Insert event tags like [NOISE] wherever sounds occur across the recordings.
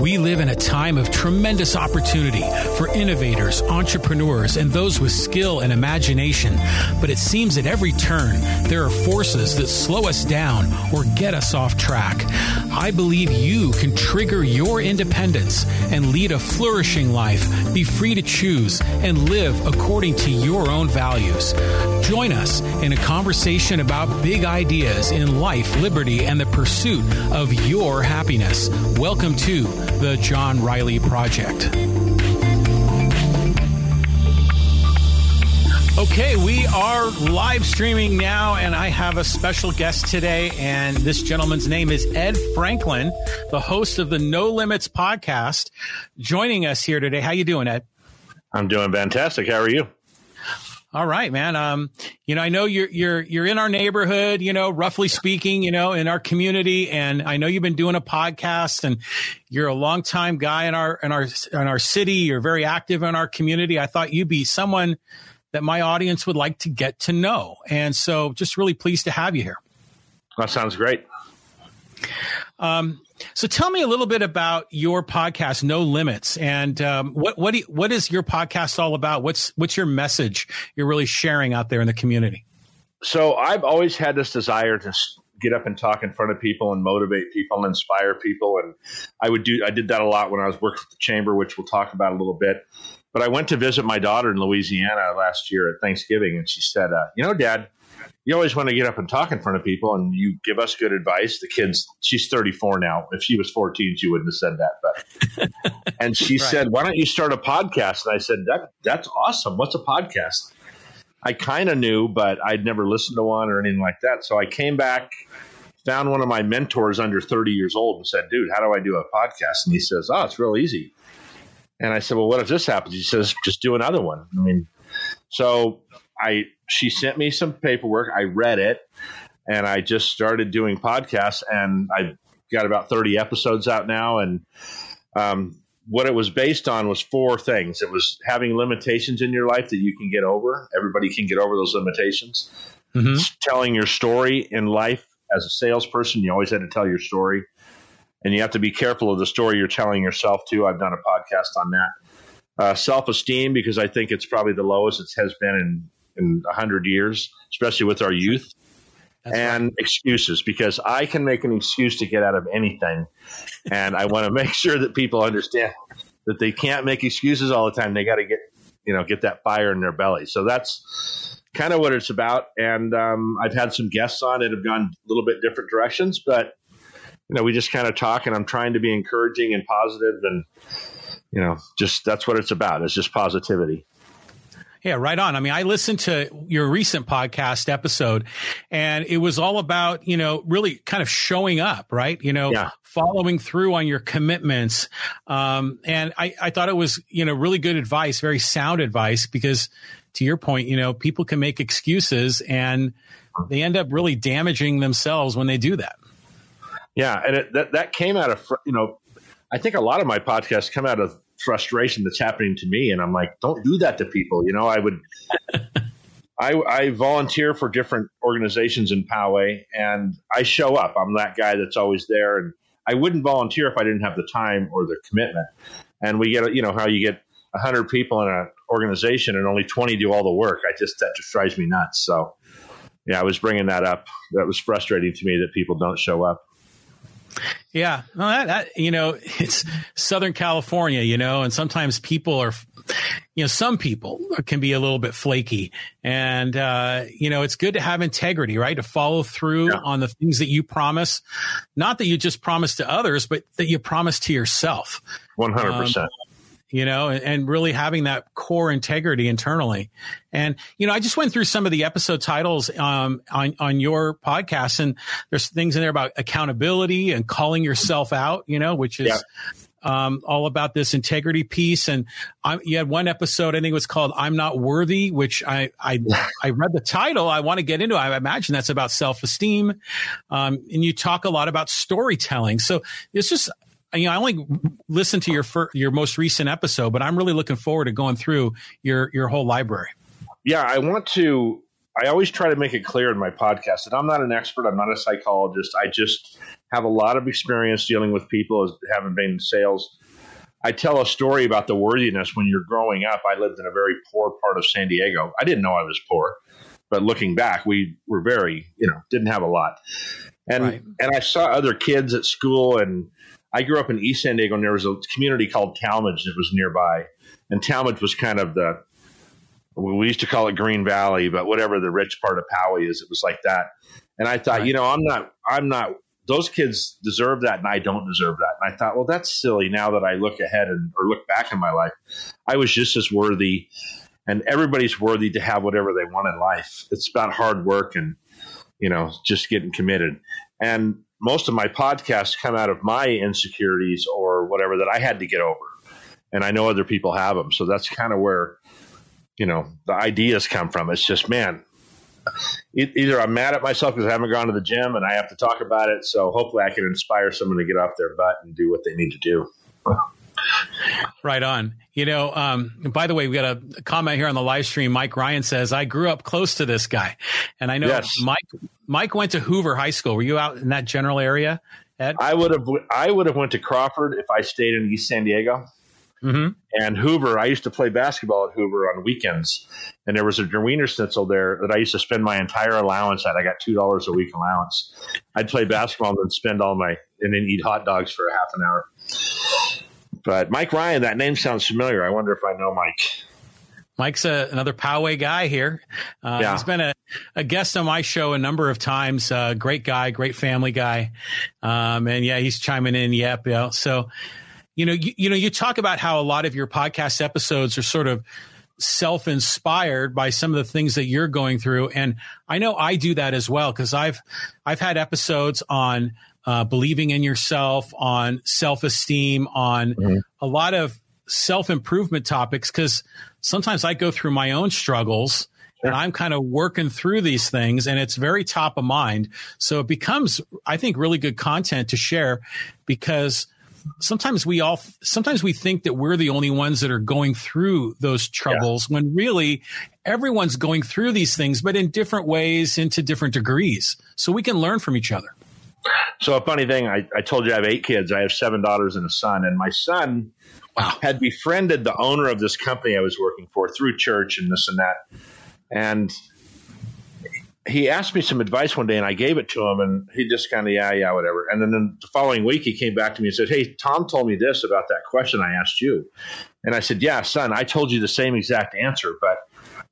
We live in a time of tremendous opportunity for innovators, entrepreneurs, and those with skill and imagination. But it seems at every turn, there are forces that slow us down or get us off track. I believe you can trigger your independence and lead a flourishing life, be free to choose, and live according to your own values. Join us in a conversation about big ideas in life, liberty, and the pursuit of your happiness. Welcome to the John Riley Project. Okay, we are live streaming now, and I have a special guest today. And this gentleman's name is Ed Franklin, the host of the No Limits podcast, joining us here today. How you doing, Ed? I'm doing fantastic. How are you? All right, man. Um, you know, I know you're you're you're in our neighborhood, you know, roughly speaking, you know, in our community, and I know you've been doing a podcast, and you're a long time guy in our in our in our city. You're very active in our community. I thought you'd be someone that my audience would like to get to know, and so just really pleased to have you here. That sounds great. Um, so tell me a little bit about your podcast, No Limits, and um, what what you, what is your podcast all about? What's what's your message you're really sharing out there in the community? So I've always had this desire to get up and talk in front of people and motivate people and inspire people, and I would do I did that a lot when I was working at the chamber, which we'll talk about a little bit. But I went to visit my daughter in Louisiana last year at Thanksgiving, and she said, uh, "You know, Dad." You always want to get up and talk in front of people and you give us good advice. The kids, she's 34 now. If she was 14, she wouldn't have said that. But, [LAUGHS] and she right. said, why don't you start a podcast? And I said, that, that's awesome. What's a podcast? I kind of knew, but I'd never listened to one or anything like that. So I came back, found one of my mentors under 30 years old and said, dude, how do I do a podcast? And he says, oh, it's real easy. And I said, well, what if this happens? He says, just do another one. I mean, so I she sent me some paperwork. I read it, and I just started doing podcasts. And I've got about thirty episodes out now. And um, what it was based on was four things. It was having limitations in your life that you can get over. Everybody can get over those limitations. Mm-hmm. Telling your story in life as a salesperson, you always had to tell your story. And you have to be careful of the story you're telling yourself too. I've done a podcast on that. Uh, self esteem, because I think it's probably the lowest it has been in in a hundred years, especially with our youth. That's and right. excuses because I can make an excuse to get out of anything. and I want to make sure that people understand that they can't make excuses all the time. They got to get, you know, get that fire in their belly. So that's kind of what it's about. And um, I've had some guests on that have gone a little bit different directions, but you know, we just kind of talk and I'm trying to be encouraging and positive and, you know, just that's what it's about. It's just positivity. Yeah, right on. I mean, I listened to your recent podcast episode and it was all about, you know, really kind of showing up, right? You know, yeah. following through on your commitments. Um, and I, I thought it was, you know, really good advice, very sound advice because to your point, you know, people can make excuses and they end up really damaging themselves when they do that. Yeah. And it, that, that came out of, you know, I think a lot of my podcasts come out of frustration that's happening to me. And i'm like don't do that to people. You know i would [LAUGHS] I, I, volunteer for different organizations in poway and i show up. I'm that guy that's always there. And i wouldn't volunteer if i didn't have the time or the commitment. And we get you know how you get 100 people in an organization and only 20 do all the work. I just that just drives me nuts. So yeah i was bringing that up. That was frustrating to me that people don't show up yeah, well, that, that, you know, [LAUGHS] it's Southern California, you know, and sometimes people are, you know, some people can be a little bit flaky, and uh, you know, it's good to have integrity, right? To follow through yeah. on the things that you promise, not that you just promise to others, but that you promise to yourself. One hundred percent um, you know, and, and, really having that core integrity internally. And, you know, I just went through some of the episode titles um, on, on your podcast, and there's things in there about accountability and calling yourself out, you know, which is. Yeah. Um, all about this integrity piece. And you had one episode, I think it was called "I'm Not Worthy," which I I, [LAUGHS] I read the title. I want to get into. I imagine that's about self esteem, um, and you talk a lot about storytelling. So it's just you know, I only listened to your fir- your most recent episode, but I'm really looking forward to going through your your whole library. Yeah, I want to. I always try to make it clear in my podcast that I'm not an expert. I'm not a psychologist. I just have a lot of experience dealing with people as having been in sales. I tell a story about the worthiness when you're growing up. I lived in a very poor part of San Diego. I didn't know I was poor, but looking back, we were very, you know, didn't have a lot. And right. and I saw other kids at school, and I grew up in East San Diego, and there was a community called Talmadge that was nearby, and Talmadge was kind of the we used to call it Green Valley, but whatever the rich part of Poway is, it was like that. And I thought, right. you know, I'm not, I'm not. Those kids deserve that, and I don't deserve that. And I thought, well, that's silly. Now that I look ahead and or look back in my life, I was just as worthy, and everybody's worthy to have whatever they want in life. It's about hard work and you know just getting committed. And most of my podcasts come out of my insecurities or whatever that I had to get over, and I know other people have them. So that's kind of where you know the ideas come from. It's just man, either I'm mad at myself because I haven't gone to the gym and I have to talk about it. So hopefully I can inspire someone to get off their butt and do what they need to do. Right on. You know, um, by the way, we got a comment here on the live stream. Mike Ryan says, I grew up close to this guy. And I know yes. Mike, Mike went to Hoover High School. Were you out in that general area? Ed? I would have, I would have went to Crawford if I stayed in East San Diego. Mm-hmm. And Hoover, I used to play basketball at Hoover on weekends, and there was a Wienerschnitzel there that I used to spend my entire allowance at. I got two dollars a week allowance. I'd play basketball and then spend all my and then eat hot dogs for a half an hour. But Mike Ryan, that name sounds familiar. I wonder if I know Mike. Mike's a, another Poway guy here. Uh, yeah. He's been a, a, guest on my show a number of times. Uh, great guy, great family guy. Um, and yeah, he's chiming in. Yep. Yeah. So, you know, you, you know, you talk about how a lot of your podcast episodes are sort of self-inspired by some of the things that you're going through and i know i do that as well because i've i've had episodes on uh, believing in yourself on self-esteem on mm-hmm. a lot of self-improvement topics because sometimes i go through my own struggles and I'm kind of working through these things and it's very top of mind. So it becomes, I think, really good content to share because sometimes we all sometimes we think that we're the only ones that are going through those troubles yeah. when really everyone's going through these things but in different ways into different degrees so we can learn from each other so a funny thing I, I told you i have eight kids i have seven daughters and a son and my son wow. had befriended the owner of this company i was working for through church and this and that and he asked me some advice one day and I gave it to him and he just kind of, yeah, yeah, whatever. And then the following week he came back to me and said, Hey, Tom told me this about that question I asked you. And I said, Yeah, son, I told you the same exact answer, but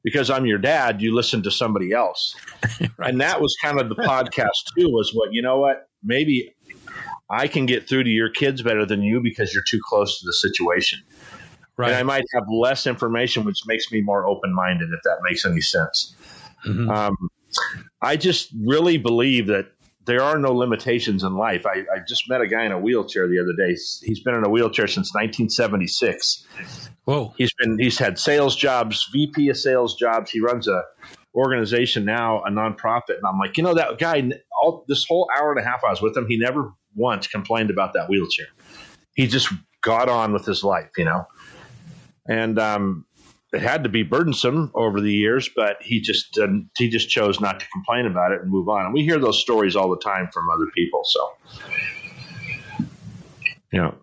because I'm your dad, you listen to somebody else. [LAUGHS] right. And that was kind of the podcast too, was what, you know what, maybe I can get through to your kids better than you because you're too close to the situation. Right. And I might have less information, which makes me more open minded, if that makes any sense. Mm-hmm. Um, I just really believe that there are no limitations in life. I, I, just met a guy in a wheelchair the other day. He's been in a wheelchair since 1976. Whoa! He's been he's had sales jobs, VP of sales jobs. He runs a organization now, a nonprofit, and I'm like, you know, that guy. All this whole hour and a half I was with him, he never once complained about that wheelchair. He just got on with his life, you know. And um, it had to be burdensome over the years, but he just didn't, he just chose not to complain about it and move on. And we hear those stories all the time from other people. So, know,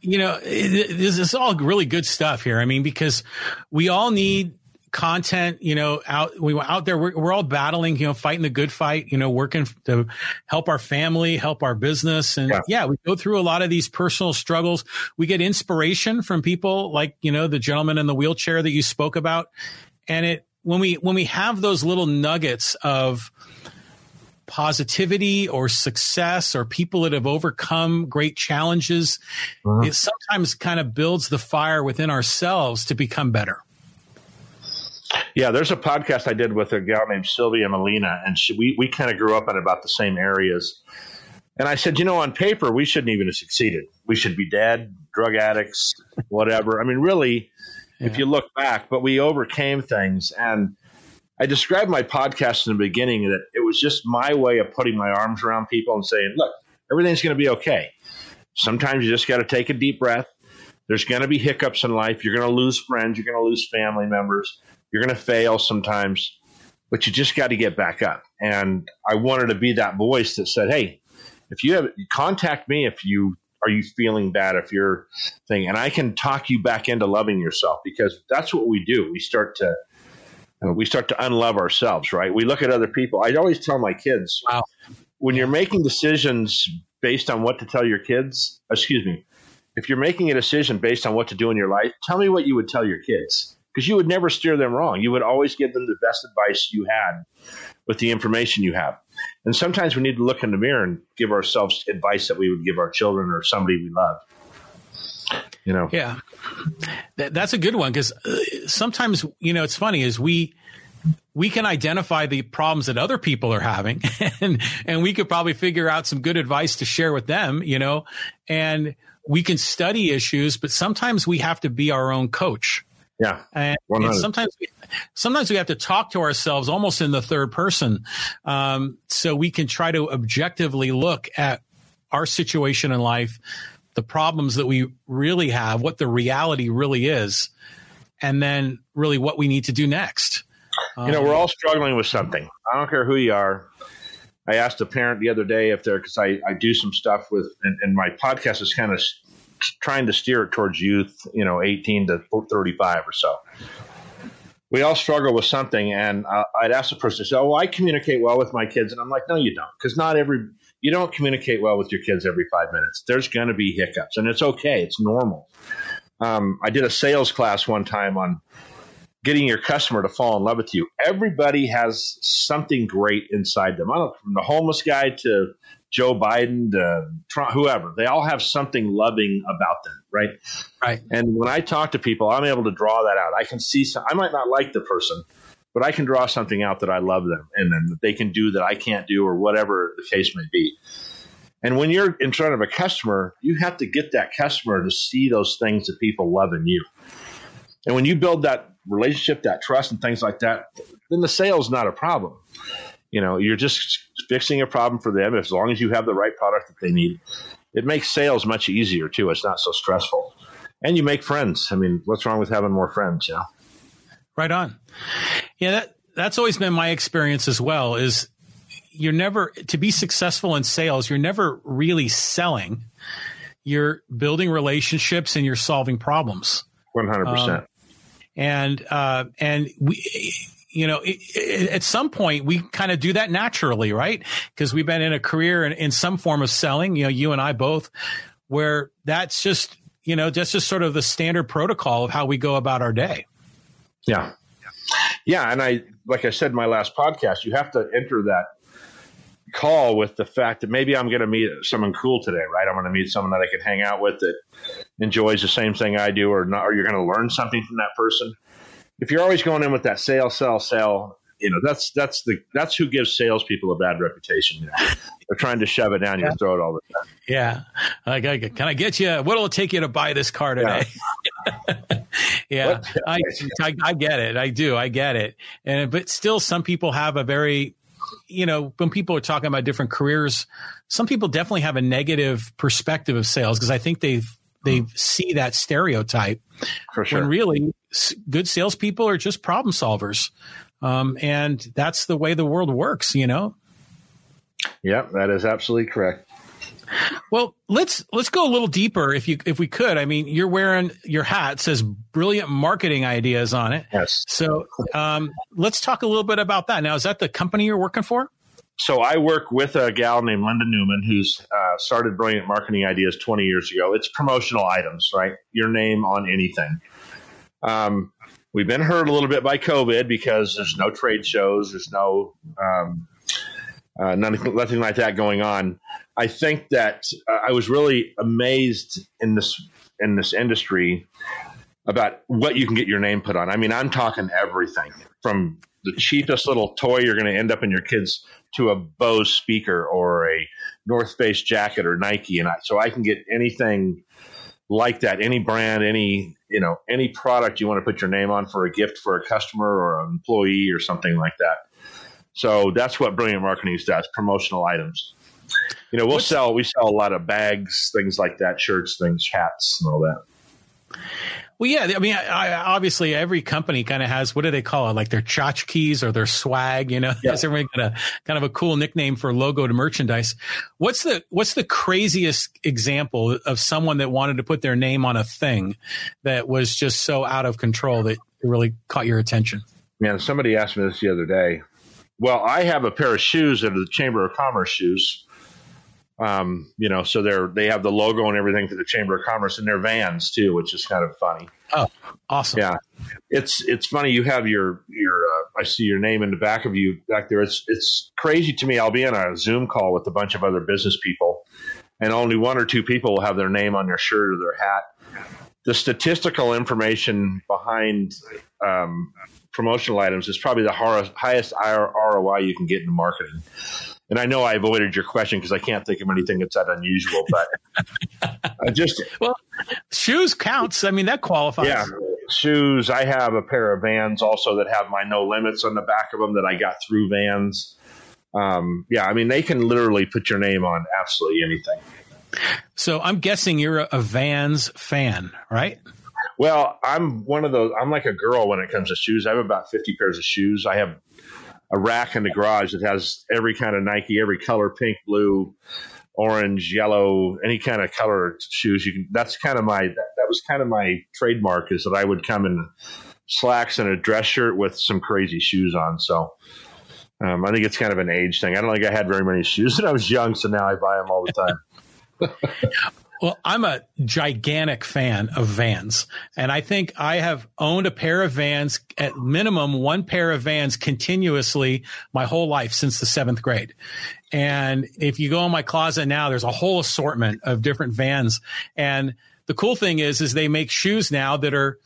you know, this is all really good stuff here. I mean, because we all need content, you know, out, we were out there, we're, we're all battling, you know, fighting the good fight, you know, working to help our family, help our business. And yeah. yeah, we go through a lot of these personal struggles. We get inspiration from people like, you know, the gentleman in the wheelchair that you spoke about. And it, when we, when we have those little nuggets of, positivity or success or people that have overcome great challenges, uh-huh. it sometimes kind of builds the fire within ourselves to become better. Yeah, there's a podcast I did with a gal named Sylvia Molina, and she, we we kind of grew up in about the same areas. And I said, you know, on paper, we shouldn't even have succeeded. We should be dead, drug addicts, whatever. I mean, really, yeah. if you look back, but we overcame things. And I described my podcast in the beginning that it was just my way of putting my arms around people and saying, look, everything's going to be okay. Sometimes you just got to take a deep breath. There's going to be hiccups in life. You're going to lose friends. You're going to lose family members. You're going to fail sometimes, but you just got to get back up. And I wanted to be that voice that said, hey, if you have contact me if you are you feeling bad if you're thing and i can talk you back into loving yourself because that's what we do we start to we start to unlove ourselves right we look at other people i always tell my kids wow. when you're making decisions based on what to tell your kids excuse me if you're making a decision based on what to do in your life tell me what you would tell your kids because you would never steer them wrong you would always give them the best advice you had with the information you have and sometimes we need to look in the mirror and give ourselves advice that we would give our children or somebody we love. You know? Yeah. That, that's a good one because uh, sometimes, you know, it's funny is we, we can identify the problems that other people are having [LAUGHS] and, and we could probably figure out some good advice to share with them, you know, and we can study issues, but sometimes we have to be our own coach. Yeah. And, and, sometimes we, sometimes we have to talk to ourselves almost in the third person. Um, so we can try to objectively look at our situation in life, the problems that we really have, what the reality really is, and then really what we need to do next. You know, we're all struggling with something. I don't care who you are. I asked a parent the other day if they're, because I, I do some stuff with, and, and my podcast is kind of trying to steer it towards youth, you know, 18 to 35 or so. We all struggle with something, and uh, I'd ask the person, say, "Oh, I communicate well with my kids," and I'm like, "No, you don't, because not every you don't communicate well with your kids every five minutes. There's going to be hiccups, and it's okay. It's normal." Um, I did a sales class one time on getting your customer to fall in love with you. Everybody has something great inside them. I don't from the homeless guy to Joe Biden, uh, Trump, whoever. They all have something loving about them, right? Right. And when I talk to people, I'm able to draw that out. I can see. Some, I might not like the person, but I can draw something out that I love them, and then that they can do that I can't do, or whatever the case may be. And when you're in front of a customer, you have to get that customer to see those things that people love in you. And when you build that relationship, that trust, and things like that, then the sale's not a problem. You know, you're just fixing a problem for them as long as you have the right product that they need. It makes sales much easier too. It's not so stressful. And you make friends. I mean, what's wrong with having more friends, you know? Right on. Yeah, that that's always been my experience as well is you're never to be successful in sales, you're never really selling. You're building relationships and you're solving problems. 100%. Um, and uh, and we you know, it, it, at some point we kind of do that naturally, right? Because we've been in a career in, in some form of selling, you know, you and I both, where that's just, you know, that's just sort of the standard protocol of how we go about our day. Yeah. Yeah. And I, like I said in my last podcast, you have to enter that call with the fact that maybe I'm going to meet someone cool today, right? I'm going to meet someone that I can hang out with that enjoys the same thing I do, or not, or you're going to learn something from that person if you're always going in with that sale, sell, sell, you know that's that's the that's who gives salespeople a bad reputation. You know? They're trying to shove it down your throat all the time. Yeah, like, can I get you? What'll it take you to buy this car today? Yeah, [LAUGHS] yeah I, I, I get it. I do. I get it. And but still, some people have a very you know, when people are talking about different careers, some people definitely have a negative perspective of sales because I think they've they hmm. see that stereotype. For sure. When really, good salespeople are just problem solvers, um, and that's the way the world works. You know. Yeah, that is absolutely correct. Well, let's let's go a little deeper if you if we could. I mean, you're wearing your hat says brilliant marketing ideas on it. Yes. So, um, let's talk a little bit about that. Now, is that the company you're working for? so I work with a gal named Linda Newman who's uh, started Brilliant Marketing Ideas 20 years ago. It's promotional items, right? Your name on anything. Um, we've been hurt a little bit by COVID because there's no trade shows, there's no um, uh, nothing, nothing like that going on. I think that uh, I was really amazed in this in this industry about what you can get your name put on. I mean, I'm talking everything from the cheapest little toy you're going to end up in your kid's to a Bose speaker or a North Face jacket or Nike, and I, so I can get anything like that, any brand, any you know, any product you want to put your name on for a gift for a customer or an employee or something like that. So that's what Brilliant Marketing does: promotional items. You know, we'll What's, sell we sell a lot of bags, things like that, shirts, things, hats, and all that. Well, yeah, I mean, I, I, obviously every company kind of has what do they call it, like their tchotchkes or their swag. You know, [LAUGHS] yeah. everybody got a kind of a cool nickname for logo to merchandise. What's the what's the craziest example of someone that wanted to put their name on a thing that was just so out of control that it really caught your attention? Man, somebody asked me this the other day. Well, I have a pair of shoes that are the Chamber of Commerce shoes um, you know, so they're they have the logo and everything for the Chamber of Commerce and their vans too, which is kind of funny. Oh, awesome! Yeah, it's it's funny. You have your your uh, I see your name in the back of you back there. It's it's crazy to me. I'll be on a Zoom call with a bunch of other business people, and only one or two people will have their name on their shirt or their hat. The statistical information behind um, promotional items is probably the highest ROI you can get in marketing and I know I avoided your question because I can't think of anything that's that unusual, but I just [LAUGHS] well, shoes counts. I mean, that qualifies. Yeah, shoes. I have a pair of Vans also that have my no limits on the back of them that I got through Vans. Um, yeah, I mean, they can literally put your name on absolutely anything. So I'm guessing you're a, a Vans fan, right? Well, I'm one of those. I'm like a girl when it comes to shoes. I have about 50 pairs of shoes. I have a rack in the garage that has every kind of Nike, every color, pink, blue, orange, yellow, any kind of color shoes. You can. That's kind of my. That, that was kind of my trademark is that I would come in slacks and a dress shirt with some crazy shoes on. So. Um, I think it's kind of an age thing. I don't think I had very many shoes [LAUGHS] when I was young, so now I buy them all the time. [LAUGHS] Well, I'm a gigantic fan of Vans, and I think I have owned a pair of Vans, at minimum one pair of Vans continuously my whole life since the seventh grade. And if you go in my closet now, there's a whole assortment of different Vans. And the cool thing is, is they make shoes now that are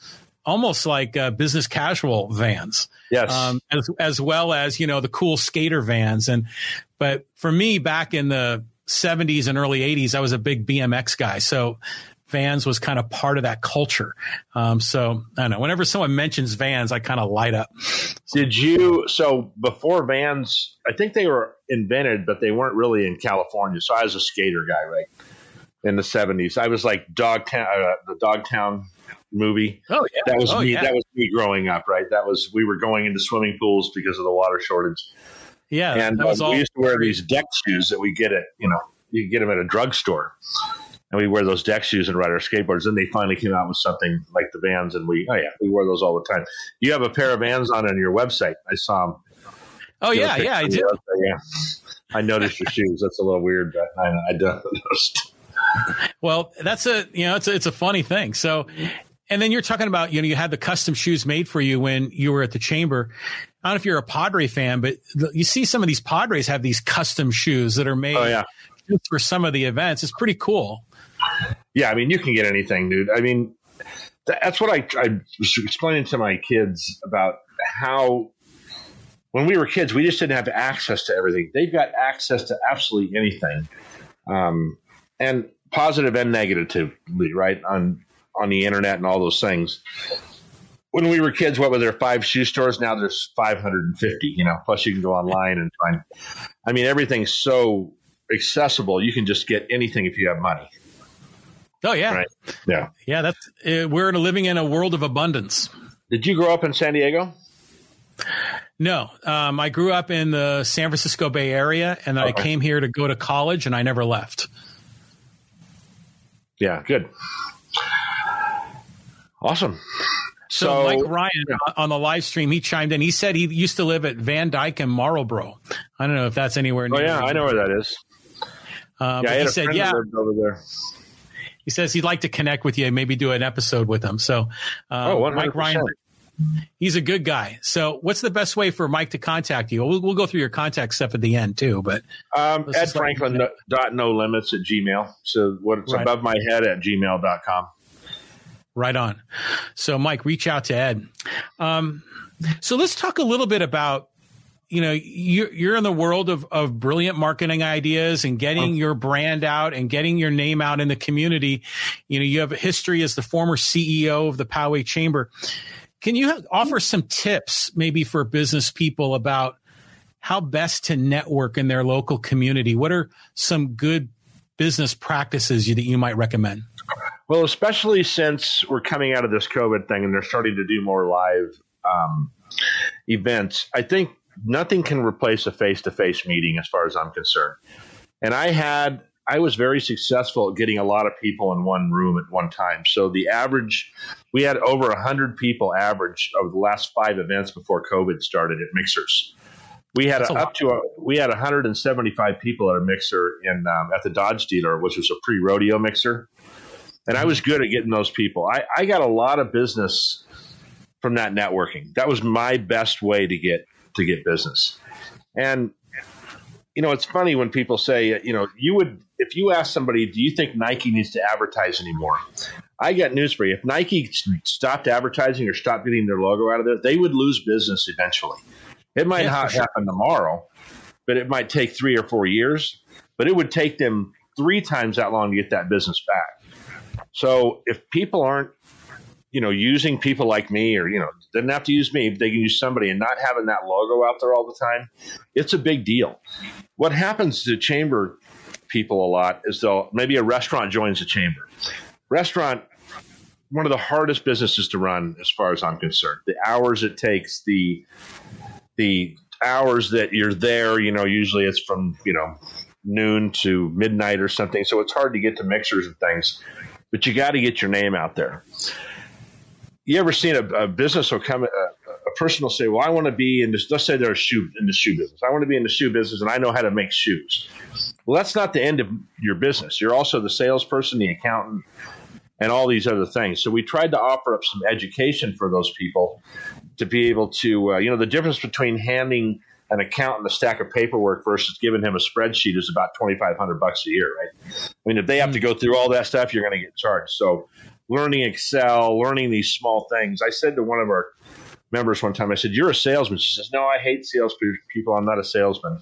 almost like uh, business casual vans. Yes. Um, as, as well as, you know, the cool skater vans. And, but for me back in the 70s and early 80s, I was a big BMX guy. So Vans was kind of part of that culture. Um, so I don't know. Whenever someone mentions Vans, I kind of light up. Did you? So before Vans, I think they were invented, but they weren't really in California. So I was a skater guy, right? In the seventies, I was like Dogtown, uh, the Dogtown movie. Oh yeah, that was oh, me. Yeah. That was me growing up, right? That was we were going into swimming pools because of the water shortage. Yeah, and uh, we used to wear these deck shoes that we get at you know you get them at a drugstore, and we wear those deck shoes and ride our skateboards. Then they finally came out with something like the Vans, and we oh yeah we wore those all the time. You have a pair of Vans on on your website. I saw them. Oh yeah, yeah, I do. Yeah, I noticed your shoes. That's a little weird, but I, I [LAUGHS] noticed. Well, that's a you know it's a, it's a funny thing. So and then you're talking about, you know, you had the custom shoes made for you when you were at the chamber. I don't know if you're a Padre fan, but you see some of these Padres have these custom shoes that are made oh, yeah. for some of the events. It's pretty cool. Yeah, I mean, you can get anything, dude. I mean, that's what I, I was explaining to my kids about how when we were kids, we just didn't have access to everything. They've got access to absolutely anything, um, and positive and negatively, right? On on the internet and all those things. When we were kids, what were there five shoe stores? Now there's 550. You know, plus you can go online and find. I mean, everything's so accessible. You can just get anything if you have money. Oh yeah, right? yeah, yeah. That's uh, we're living in a world of abundance. Did you grow up in San Diego? No, um, I grew up in the San Francisco Bay Area, and okay. I came here to go to college, and I never left. Yeah, good. Awesome. So, so, Mike Ryan on the live stream, he chimed in. He said he used to live at Van Dyke and Marlboro. I don't know if that's anywhere near. Oh yeah, I know where that is. Uh, yeah, he said, yeah. over there. He says he'd like to connect with you, and maybe do an episode with him. So, um, oh, Mike Ryan, he's a good guy. So, what's the best way for Mike to contact you? We'll, we'll go through your contact stuff at the end too. But um, Ed Franklin dot no limits at Gmail. So, what's right. above my head at gmail.com. Right on. So, Mike, reach out to Ed. Um, so let's talk a little bit about you know you're, you're in the world of, of brilliant marketing ideas and getting your brand out and getting your name out in the community. You know you have a history as the former ceo of the poway chamber. Can you offer some tips maybe for business people about how best to network in their local community? What are some good business practices that you might recommend Well, especially since we're coming out of this COVID thing and they're starting to do more live um, events, I think nothing can replace a face to face meeting as far as I'm concerned. And I had, I was very successful at getting a lot of people in one room at one time. So the average, we had over 100 people average over the last five events before COVID started at Mixers. We had a, a up to a, we had 175 people at a mixer in um, at the Dodge dealer, which was a pre rodeo mixer, and I was good at getting those people. I, I got a lot of business from that networking. That was my best way to get to get business. And you know, it's funny when people say, you know, you would if you ask somebody, do you think Nike needs to advertise anymore? I got news for you. If Nike stopped advertising or stopped getting their logo out of there, they would lose business eventually. It might yeah, not sure. happen tomorrow, but it might take three or four years. But it would take them three times that long to get that business back. So if people aren't, you know, using people like me, or you know, doesn't have to use me, they can use somebody, and not having that logo out there all the time, it's a big deal. What happens to chamber people a lot is they'll maybe a restaurant joins a chamber. Restaurant one of the hardest businesses to run as far as I'm concerned. The hours it takes, the the hours that you're there, you know, usually it's from, you know, noon to midnight or something. So it's hard to get to mixers and things, but you got to get your name out there. You ever seen a, a business or come, a, a, person will say, well, I want to be in this, let's say they're a shoe, in the shoe business. I want to be in the shoe business and I know how to make shoes. Well, that's not the end of your business. You're also the salesperson, the accountant, and all these other things. So we tried to offer up some education for those people to be able to, uh, you know, the difference between handing an accountant a stack of paperwork versus giving him a spreadsheet is about twenty five hundred bucks a year, right? I mean, if they have to hmm. go through all that stuff, you're going to get charged. So, learning Excel, learning these small things. I said to one of our members one time, I said, "You're a salesman." She says, "No, I hate salespeople. I'm not a salesman."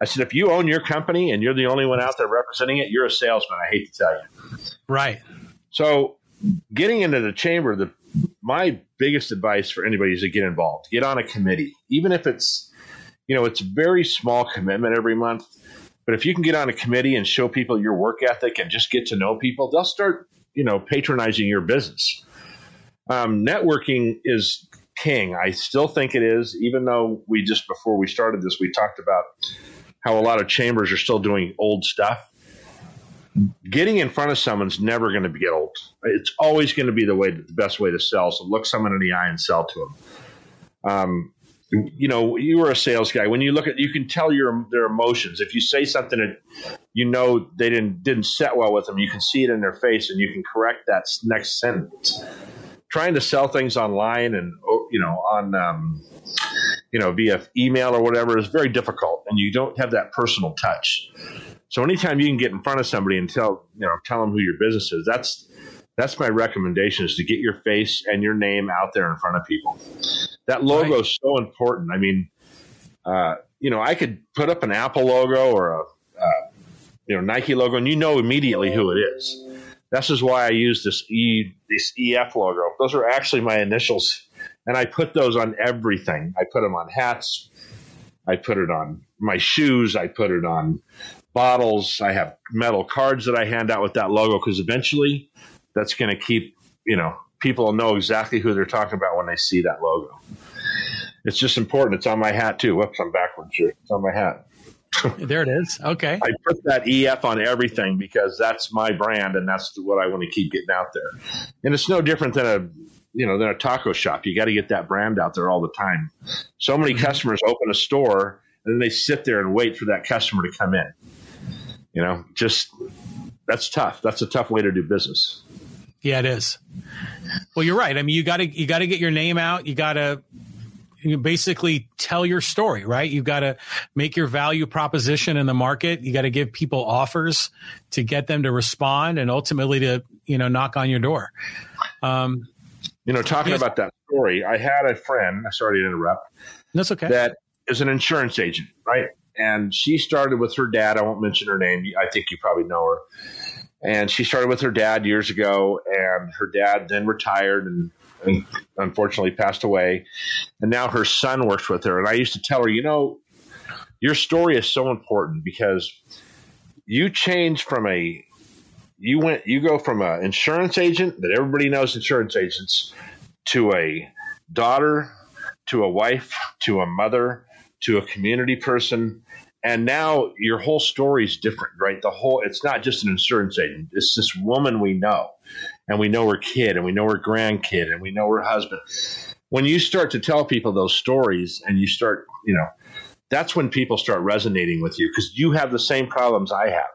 I said, "If you own your company and you're the only one out there representing it, you're a salesman." I hate to tell you. Right. So, getting into the chamber, the my biggest advice for anybody is to get involved. Get on a committee, even if it's you know it's a very small commitment every month. But if you can get on a committee and show people your work ethic and just get to know people, they'll start you know patronizing your business. Um, networking is king. I still think it is, even though we just before we started this, we talked about how a lot of chambers are still doing old stuff getting in front of someone's never going to get old. It's always going to be the way, the best way to sell. So look someone in the eye and sell to them. Um, you know, you were a sales guy. When you look at, you can tell your their emotions. If you say something that you know they didn't didn't set well with them, you can see it in their face, and you can correct that next sentence. Trying to sell things online and you know on um, you know via email or whatever is very difficult, and you don't have that personal touch. So anytime you can get in front of somebody and tell you know tell them who your business is, that's that's my recommendation is to get your face and your name out there in front of people. That logo is so important. I mean, uh, you know, I could put up an Apple logo or a uh, you know Nike logo, and you know immediately who it is. This is why I use this E this EF logo. Those are actually my initials, and I put those on everything. I put them on hats. I put it on my shoes. I put it on bottles. I have metal cards that I hand out with that logo because eventually that's going to keep, you know, people know exactly who they're talking about when they see that logo. It's just important. It's on my hat too. Whoops, I'm backwards here. It's on my hat. [LAUGHS] there it is. Okay. I put that EF on everything because that's my brand and that's what I want to keep getting out there. And it's no different than a you know than a taco shop. You got to get that brand out there all the time. So many mm-hmm. customers open a store and then they sit there and wait for that customer to come in. You know, just that's tough. That's a tough way to do business. Yeah, it is. Well, you're right. I mean, you got to you got to get your name out. You got to you basically tell your story, right? You got to make your value proposition in the market. You got to give people offers to get them to respond and ultimately to, you know, knock on your door. Um, you know, talking about that story, I had a friend, sorry to interrupt. That's okay. That is an insurance agent, right? and she started with her dad. I won't mention her name. I think you probably know her. And she started with her dad years ago, and her dad then retired and, and unfortunately passed away. And now her son works with her. And I used to tell her, you know, your story is so important because you change from a you went you go from an insurance agent that everybody knows insurance agents to a daughter to a wife to a mother to a community person and now your whole story is different right the whole it's not just an insurance agent it's this woman we know and we know her kid and we know her grandkid and we know her husband when you start to tell people those stories and you start you know that's when people start resonating with you because you have the same problems i have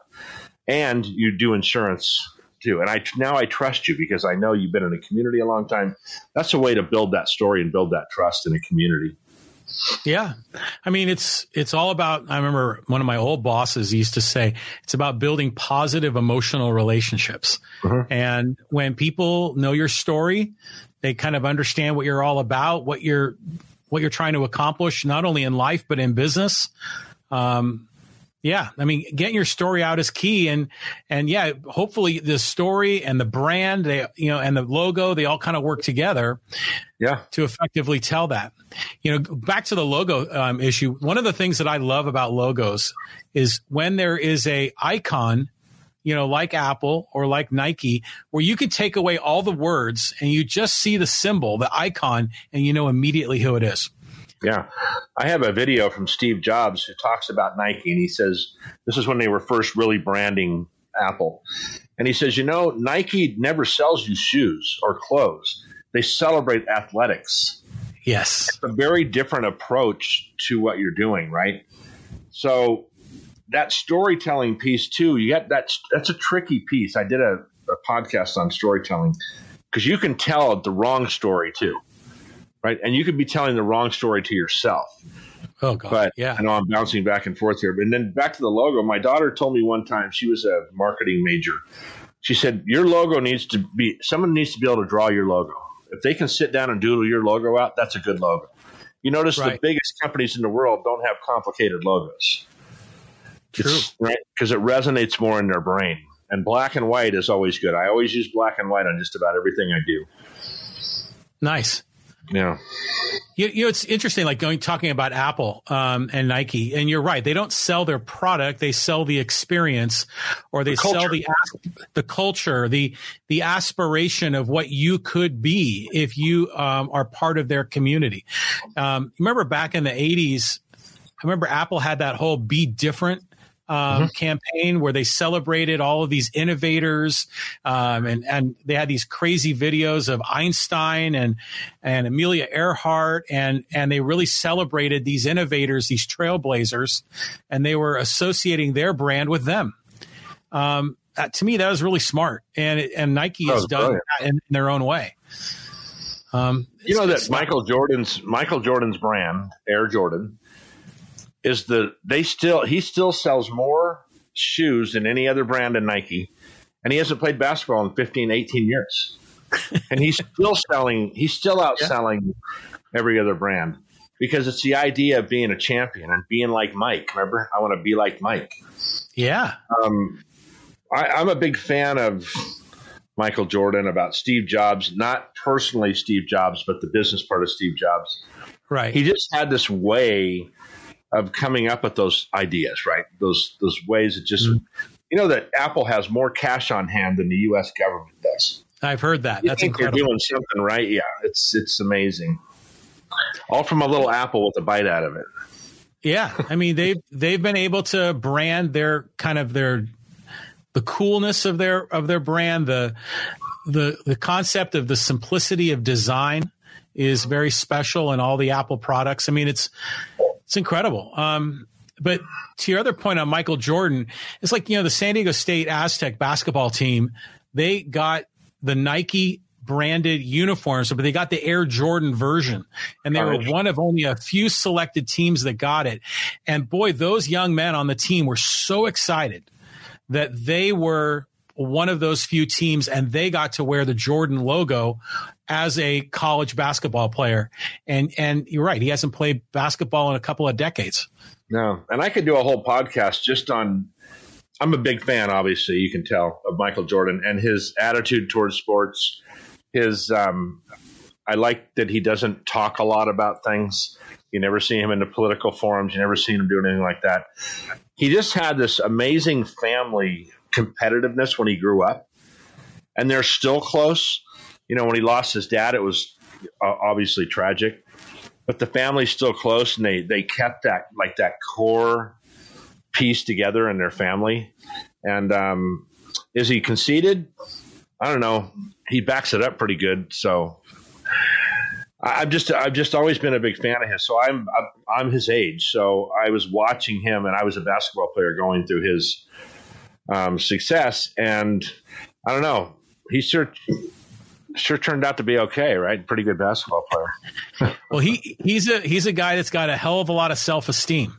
and you do insurance too. And I now I trust you because I know you've been in a community a long time. That's a way to build that story and build that trust in a community. Yeah. I mean, it's, it's all about, I remember one of my old bosses used to say, it's about building positive emotional relationships. Mm-hmm. And when people know your story, they kind of understand what you're all about, what you're, what you're trying to accomplish, not only in life, but in business. Um, yeah, I mean, getting your story out is key, and and yeah, hopefully the story and the brand, they you know, and the logo, they all kind of work together. Yeah, to effectively tell that. You know, back to the logo um, issue. One of the things that I love about logos is when there is a icon, you know, like Apple or like Nike, where you can take away all the words and you just see the symbol, the icon, and you know immediately who it is. Yeah. I have a video from Steve Jobs who talks about Nike, and he says this is when they were first really branding Apple. And he says, you know, Nike never sells you shoes or clothes, they celebrate athletics. Yes. It's a very different approach to what you're doing, right? So that storytelling piece too, you got that that's a tricky piece. I did a, a podcast on storytelling because you can tell the wrong story too right? And you could be telling the wrong story to yourself. Oh God! But yeah, I know I'm bouncing back and forth here. And then back to the logo. My daughter told me one time she was a marketing major. She said your logo needs to be someone needs to be able to draw your logo. If they can sit down and doodle your logo out, that's a good logo. You notice right. the biggest companies in the world don't have complicated logos. True, right? Because it resonates more in their brain. And black and white is always good. I always use black and white on just about everything I do. Nice. Yeah. You, you, know, it's interesting, like going talking about Apple um, and Nike, and you're right. They don't sell their product; they sell the experience, or they the sell the the culture, the the aspiration of what you could be if you um, are part of their community. Um, remember back in the '80s, I remember Apple had that whole "Be Different" um, mm-hmm. campaign where they celebrated all of these innovators, um, and and they had these crazy videos of Einstein and and Amelia Earhart, and and they really celebrated these innovators, these trailblazers, and they were associating their brand with them. Um, uh, to me, that was really smart, and and Nike has done that in, in, their own way. Um, you know that Michael Jordan's Michael Jordan's brand, Air Jordan, is the they still he still sells more shoes than any other brand in Nike, and he hasn't played basketball in 15, 18 years, and he's [LAUGHS] still selling. He's still outselling yeah. every other brand because it's the idea of being a champion and being like Mike. Remember, I want to be like Mike. Yeah. Um, I, I'm a big fan of Michael Jordan about Steve Jobs, not personally Steve Jobs, but the business part of Steve Jobs. Right. He just had this way of coming up with those ideas, right? Those those ways that just mm-hmm. you know that Apple has more cash on hand than the U.S. government does. I've heard that. You That's think incredible. They're doing something right. Yeah, it's it's amazing. All from a little apple with a bite out of it. Yeah, I mean they've they've been able to brand their kind of their the coolness of their of their brand, the the the concept of the simplicity of design is very special in all the Apple products. I mean, it's it's incredible. Um, but to your other point on Michael Jordan, it's like, you know, the San Diego State Aztec basketball team, they got the Nike branded uniforms, but they got the Air Jordan version. And they were one of only a few selected teams that got it. And boy, those young men on the team were so excited that they were one of those few teams and they got to wear the Jordan logo as a college basketball player. And and you're right, he hasn't played basketball in a couple of decades. No, and I could do a whole podcast just on. I'm a big fan, obviously, you can tell, of Michael Jordan and his attitude towards sports. His, um, I like that he doesn't talk a lot about things. You never see him in the political forums. You never see him do anything like that. He just had this amazing family competitiveness when he grew up, and they're still close. You know, when he lost his dad, it was uh, obviously tragic, but the family's still close, and they they kept that like that core piece together in their family. And um, is he conceited? I don't know. He backs it up pretty good, so I've just I've just always been a big fan of his. So I'm I'm his age. So I was watching him, and I was a basketball player going through his um, success, and I don't know. He sure sure turned out to be okay, right? Pretty good basketball player. [LAUGHS] well, he he's a he's a guy that's got a hell of a lot of self esteem.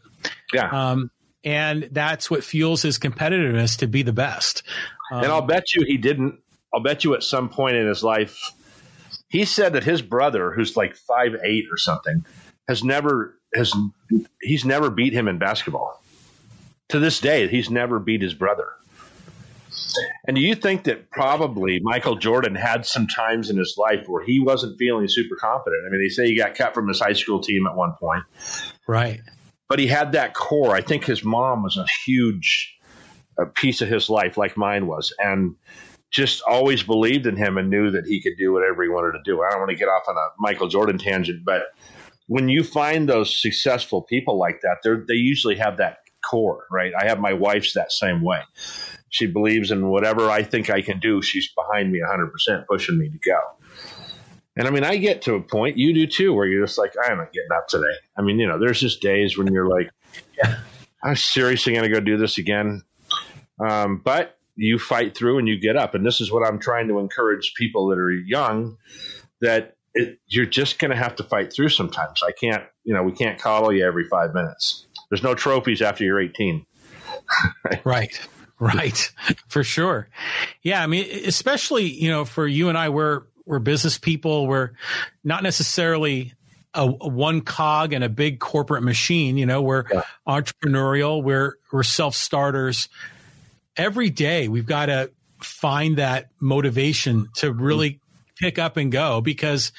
Yeah. Um, and that's what fuels his competitiveness to be the best. Um, and I'll bet you he didn't. I'll bet you at some point in his life he said that his brother, who's like five eight or something, has never has he's never beat him in basketball. To this day, he's never beat his brother. And do you think that probably Michael Jordan had some times in his life where he wasn't feeling super confident? I mean, they say he got cut from his high school team at one point. Right. But he had that core. I think his mom was a huge a piece of his life, like mine was. And just always believed in him and knew that he could do whatever he wanted to do. I don't want to get off on a Michael Jordan tangent, but when you find those successful people like that, they they usually have that core, right? I have my wife's that same way. She believes in whatever I think I can do. She's behind me 100%, pushing me to go. And I mean, I get to a point, you do too, where you're just like, I'm not getting up today. I mean, you know, there's just days when you're like, yeah, I'm seriously going to go do this again. Um, but you fight through and you get up. And this is what I'm trying to encourage people that are young that it, you're just going to have to fight through sometimes. I can't, you know, we can't coddle you every five minutes. There's no trophies after you're 18. [LAUGHS] right. Right. [LAUGHS] For sure. Yeah. I mean, especially, you know, for you and I, we're, we're business people. We're not necessarily a, a, one cog in a big corporate machine. You know, we're yeah. entrepreneurial. We're we're self starters every day we've got to find that motivation to really mm. pick up and go because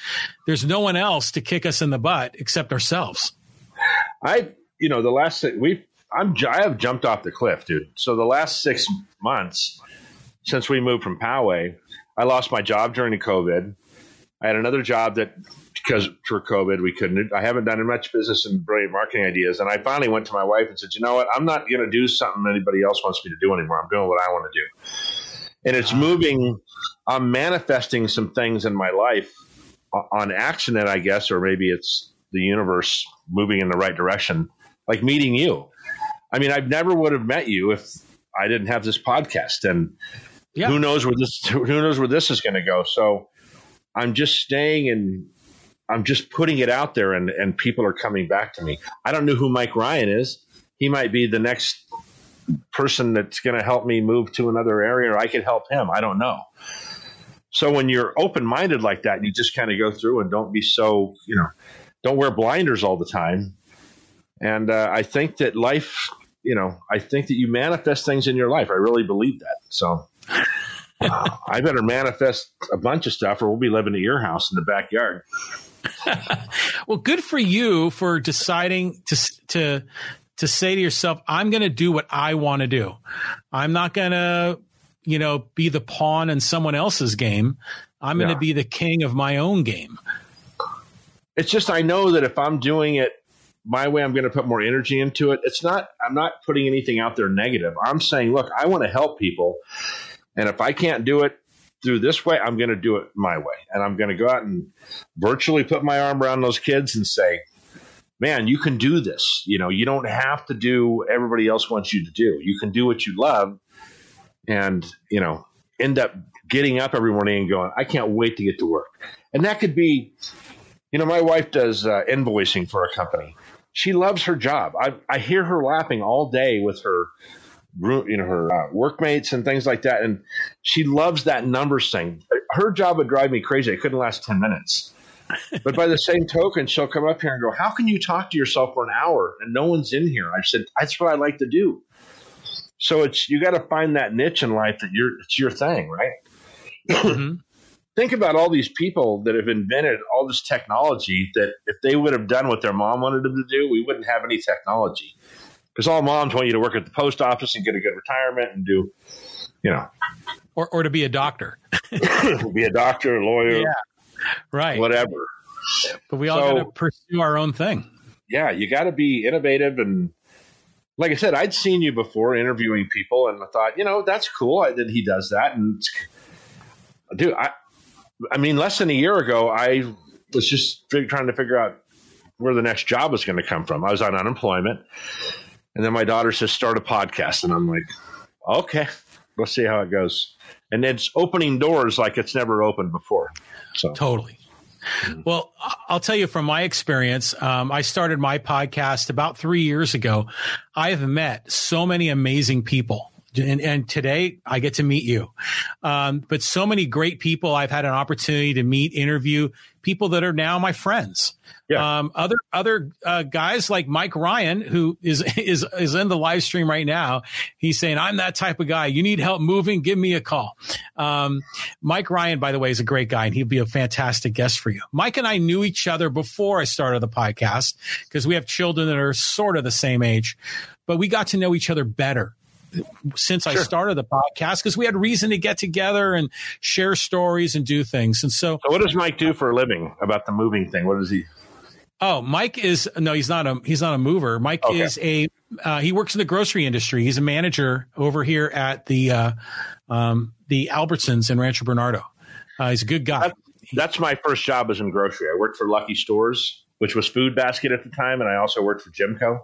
there's no one else to kick us in the butt except ourselves. I, you know, the last thing we I'm I have jumped off the cliff, dude. So the last six months since we moved from Poway, I lost my job during the COVID. I had another job that because for COVID, we couldn't. I haven't done much business and brilliant marketing ideas, and I finally went to my wife and said, "You know what? I'm not going to do something anybody else wants me to do anymore. I'm doing what I want to do." And it's moving. I'm manifesting some things in my life on accident, I guess, or maybe it's the universe moving in the right direction, like meeting you. I mean, I never would have met you if I didn't have this podcast, and yeah. who knows where this who knows where this is going to go. So I'm just staying and I'm just putting it out there and, and people are coming back to me. I don't know who Mike Ryan is. He might be the next person that's going to help me move to another area or I could help him. I don't know. So when you're open minded like that, you just kind of go through and don't be so, you know, don't wear blinders all the time. And uh, I think that life, you know, I think that you manifest things in your life. I really believe that. So uh, I better manifest a bunch of stuff or we'll be living at your house in the backyard. [LAUGHS] well, good for you for deciding to to to say to yourself, "I'm going to do what I want to do. I'm not going to, you know, be the pawn in someone else's game. I'm going to be the king of my own game." It's just I know that if I'm doing it my way, I'm going to put more energy into it. It's not. I'm not putting anything out there negative. I'm saying, look, I want to help people, and if I can't do it through this way, I'm going to do it my way. And I'm going to go out and virtually put my arm around those kids and say, man, you can do this. You know, you don't have to do everybody else wants you to do. You can do what you love and, you know, end up getting up every morning and going, I can't wait to get to work. And that could be, you know, my wife does uh, invoicing for a company. She loves her job. I, I hear her laughing all day with her you know her uh, workmates and things like that. And she loves that numbers thing. Her job would drive me crazy. I couldn't last 10 minutes. But by the [LAUGHS] same token she'll come up here and go how can you talk to yourself for an hour and no one's in here? I said that's what i like to do. So it's you got to find that niche in life that you're it's your thing right? Mm-hmm. Think about all these people that have invented all this technology that if they would have done what their mom wanted them to do we wouldn't have any technology because all moms want you to work at the post office and get a good retirement and do you know, or or to be a doctor, [LAUGHS] be a doctor, a lawyer, yeah, right, whatever. But we all so, got to pursue our own thing. Yeah, you got to be innovative and. Like I said, I'd seen you before interviewing people, and I thought, you know, that's cool that he does that. And dude, I, I mean, less than a year ago, I was just trying to figure out where the next job was going to come from. I was on unemployment. And then my daughter says, start a podcast. And I'm like, okay, let's see how it goes. And it's opening doors like it's never opened before. So totally. Well, I'll tell you from my experience. Um, I started my podcast about three years ago. I've met so many amazing people and, and today I get to meet you. Um, but so many great people I've had an opportunity to meet, interview people that are now my friends. Yeah. Um, other other uh, guys like Mike Ryan, who is [LAUGHS] is is in the live stream right now. He's saying, "I'm that type of guy. You need help moving? Give me a call." Um, Mike Ryan, by the way, is a great guy, and he'd be a fantastic guest for you. Mike and I knew each other before I started the podcast because we have children that are sort of the same age, but we got to know each other better since sure. I started the podcast because we had reason to get together and share stories and do things. And so, so what does Mike do for a living about the moving thing? What does he? Oh, Mike is no, he's not a he's not a mover. Mike okay. is a uh, he works in the grocery industry. He's a manager over here at the uh, um, the Albertsons in Rancho Bernardo. Uh, he's a good guy. That's, that's my first job as in grocery. I worked for Lucky Stores, which was Food Basket at the time, and I also worked for Gemco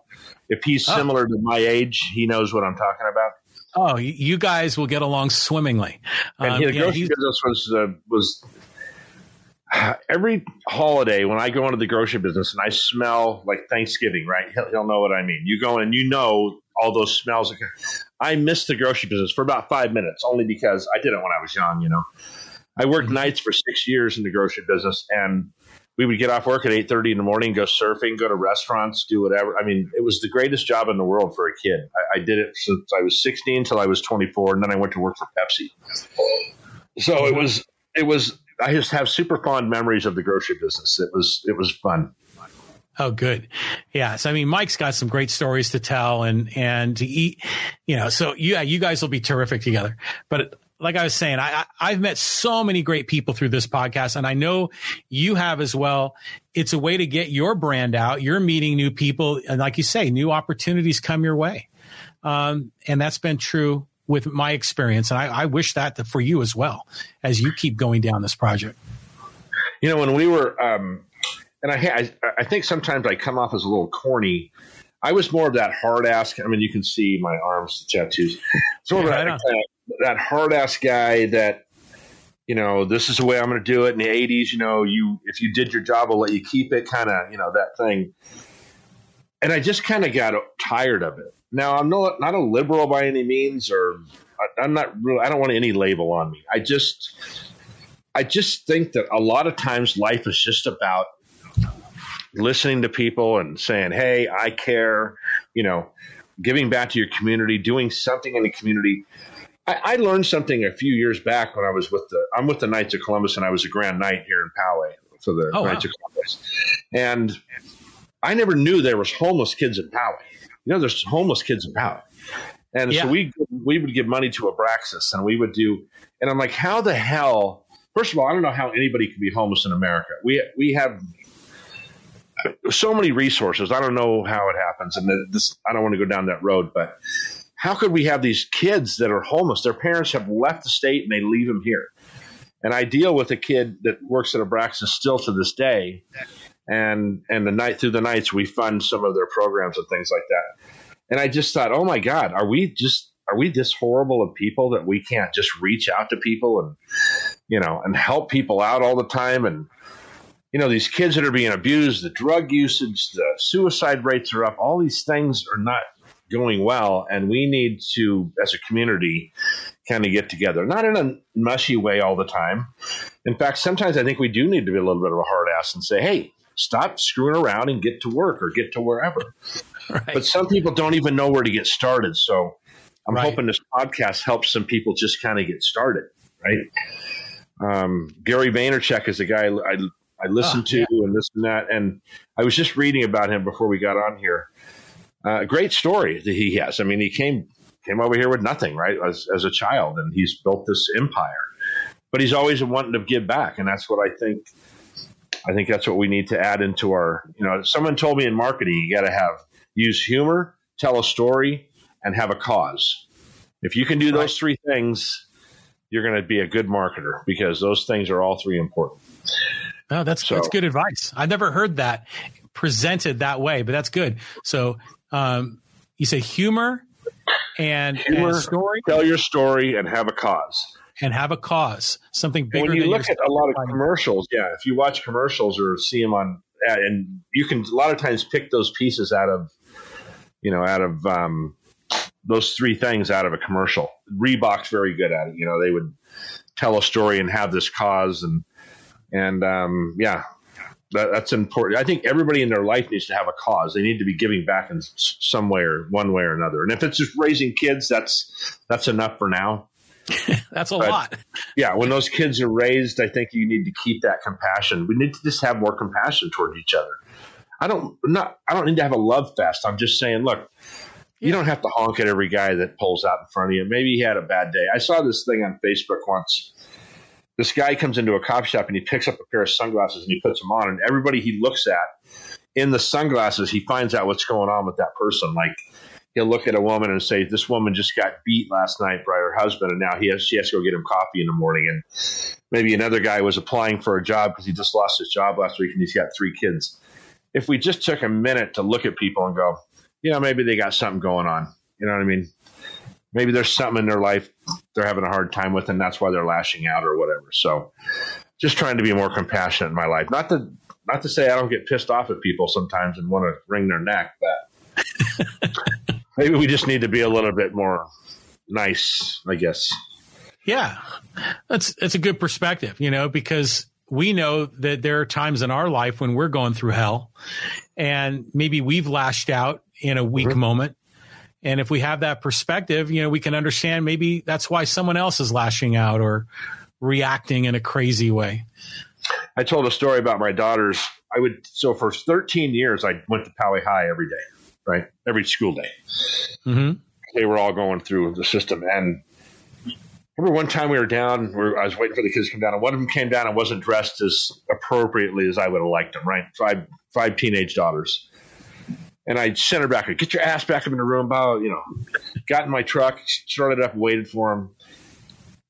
if he's oh. similar to my age, he knows what I'm talking about. Oh, you guys will get along swimmingly. And um, the yeah, grocery business was uh, was every holiday when I go into the grocery business and I smell like Thanksgiving, right? He'll, he'll know what I mean. You go in and you know all those smells. I missed the grocery business for about five minutes, only because I did it when I was young. You know, I worked mm-hmm. nights for six years in the grocery business, and we would get off work at 8.30 in the morning go surfing go to restaurants do whatever i mean it was the greatest job in the world for a kid i, I did it since i was 16 until i was 24 and then i went to work for pepsi so it was it was i just have super fond memories of the grocery business it was it was fun Oh, good. Yeah. So, I mean, Mike's got some great stories to tell and, and to eat, you know, so yeah, you guys will be terrific together. But like I was saying, I, I have met so many great people through this podcast, and I know you have as well. It's a way to get your brand out. You're meeting new people, and like you say, new opportunities come your way. Um, and that's been true with my experience, and I, I wish that for you as well as you keep going down this project. You know, when we were, um, and I, I, I think sometimes I come off as a little corny. I was more of that hard ass. I mean, you can see my arms tattoos. Sort of that, that hard ass guy that you know this is the way I'm going to do it. In the '80s, you know, you if you did your job, I'll let you keep it. Kind of, you know, that thing. And I just kind of got tired of it. Now I'm not not a liberal by any means, or I, I'm not really. I don't want any label on me. I just I just think that a lot of times life is just about listening to people and saying, "Hey, I care," you know, giving back to your community, doing something in the community. I, I, learned something a few years back when I was with the I'm with the Knights of Columbus and I was a Grand Knight here in Poway for the oh, Knights wow. of Columbus, and I never knew there was homeless kids in Poway. You know, there's homeless kids in Poway, and yeah. so we we would give money to Abraxas and we would do, and I'm like, how the hell? First of all, I don't know how anybody can be homeless in America. We we have so many resources. I don't know how it happens, and this I don't want to go down that road, but how could we have these kids that are homeless? Their parents have left the state and they leave them here. And I deal with a kid that works at Abraxas still to this day. And and the night through the nights we fund some of their programs and things like that. And I just thought, oh my God, are we just are we this horrible of people that we can't just reach out to people and you know and help people out all the time and you know these kids that are being abused the drug usage the suicide rates are up all these things are not going well, and we need to, as a community, kind of get together. Not in a mushy way all the time. In fact, sometimes I think we do need to be a little bit of a hard ass and say, "Hey, stop screwing around and get to work or get to wherever." [LAUGHS] Right. But some people don't even know where to get started. So I'm right. hoping this podcast helps some people just kind of get started. Right. Um, Gary Vaynerchuk is a guy I, I listen oh, to yeah. and this and that. And I was just reading about him before we got on here. Uh, great story that he has. I mean, he came came over here with nothing, right? As, as a child, and he's built this empire. But he's always wanting to give back, and that's what I think. I think that's what we need to add into our. You know, someone told me in marketing, you got to have use humor, tell a story, and have a cause. If you can do those three things, you're going to be a good marketer because those things are all three important. Oh, that's so, that's good advice. I've never heard that presented that way, but that's good. So, um, you say humor and, humor, and story. Tell your story and have a cause. And have a cause, something bigger. when you look at a lot of commercials, yeah, if you watch commercials or see them on, and you can a lot of times pick those pieces out of, you know, out of um, those three things out of a commercial. Reebok's very good at it. You know, they would tell a story and have this cause, and and um, yeah, that, that's important. I think everybody in their life needs to have a cause. They need to be giving back in some way or one way or another. And if it's just raising kids, that's that's enough for now. [LAUGHS] that's a but, lot. yeah, when those kids are raised, I think you need to keep that compassion. We need to just have more compassion toward each other. I don't not I don't need to have a love fest. I'm just saying, look, you don't have to honk at every guy that pulls out in front of you. Maybe he had a bad day. I saw this thing on Facebook once this guy comes into a coffee shop and he picks up a pair of sunglasses and he puts them on, and everybody he looks at in the sunglasses, he finds out what's going on with that person. Like he'll look at a woman and say, "This woman just got beat last night by her husband, and now he has she has to go get him coffee in the morning." And maybe another guy was applying for a job because he just lost his job last week and he's got three kids. If we just took a minute to look at people and go, you know, maybe they got something going on. You know what I mean? Maybe there's something in their life they're having a hard time with and that's why they're lashing out or whatever. So just trying to be more compassionate in my life. Not to not to say i don't get pissed off at people sometimes and want to wring their neck but [LAUGHS] maybe we just need to be a little bit more nice i guess. Yeah. That's that's a good perspective you know because we know that there are times in our life when we're going through hell and maybe we've lashed out in a weak mm-hmm. moment and if we have that perspective, you know, we can understand maybe that's why someone else is lashing out or reacting in a crazy way. I told a story about my daughters. I would, so for 13 years, I went to Poway High every day, right? Every school day. Mm-hmm. They were all going through the system. And remember one time we were down, I was waiting for the kids to come down, and one of them came down and wasn't dressed as appropriately as I would have liked them, right? Five, five teenage daughters. And I sent her back. Get your ass back up in the room. Bow, you know, got in my truck, started up, waited for him.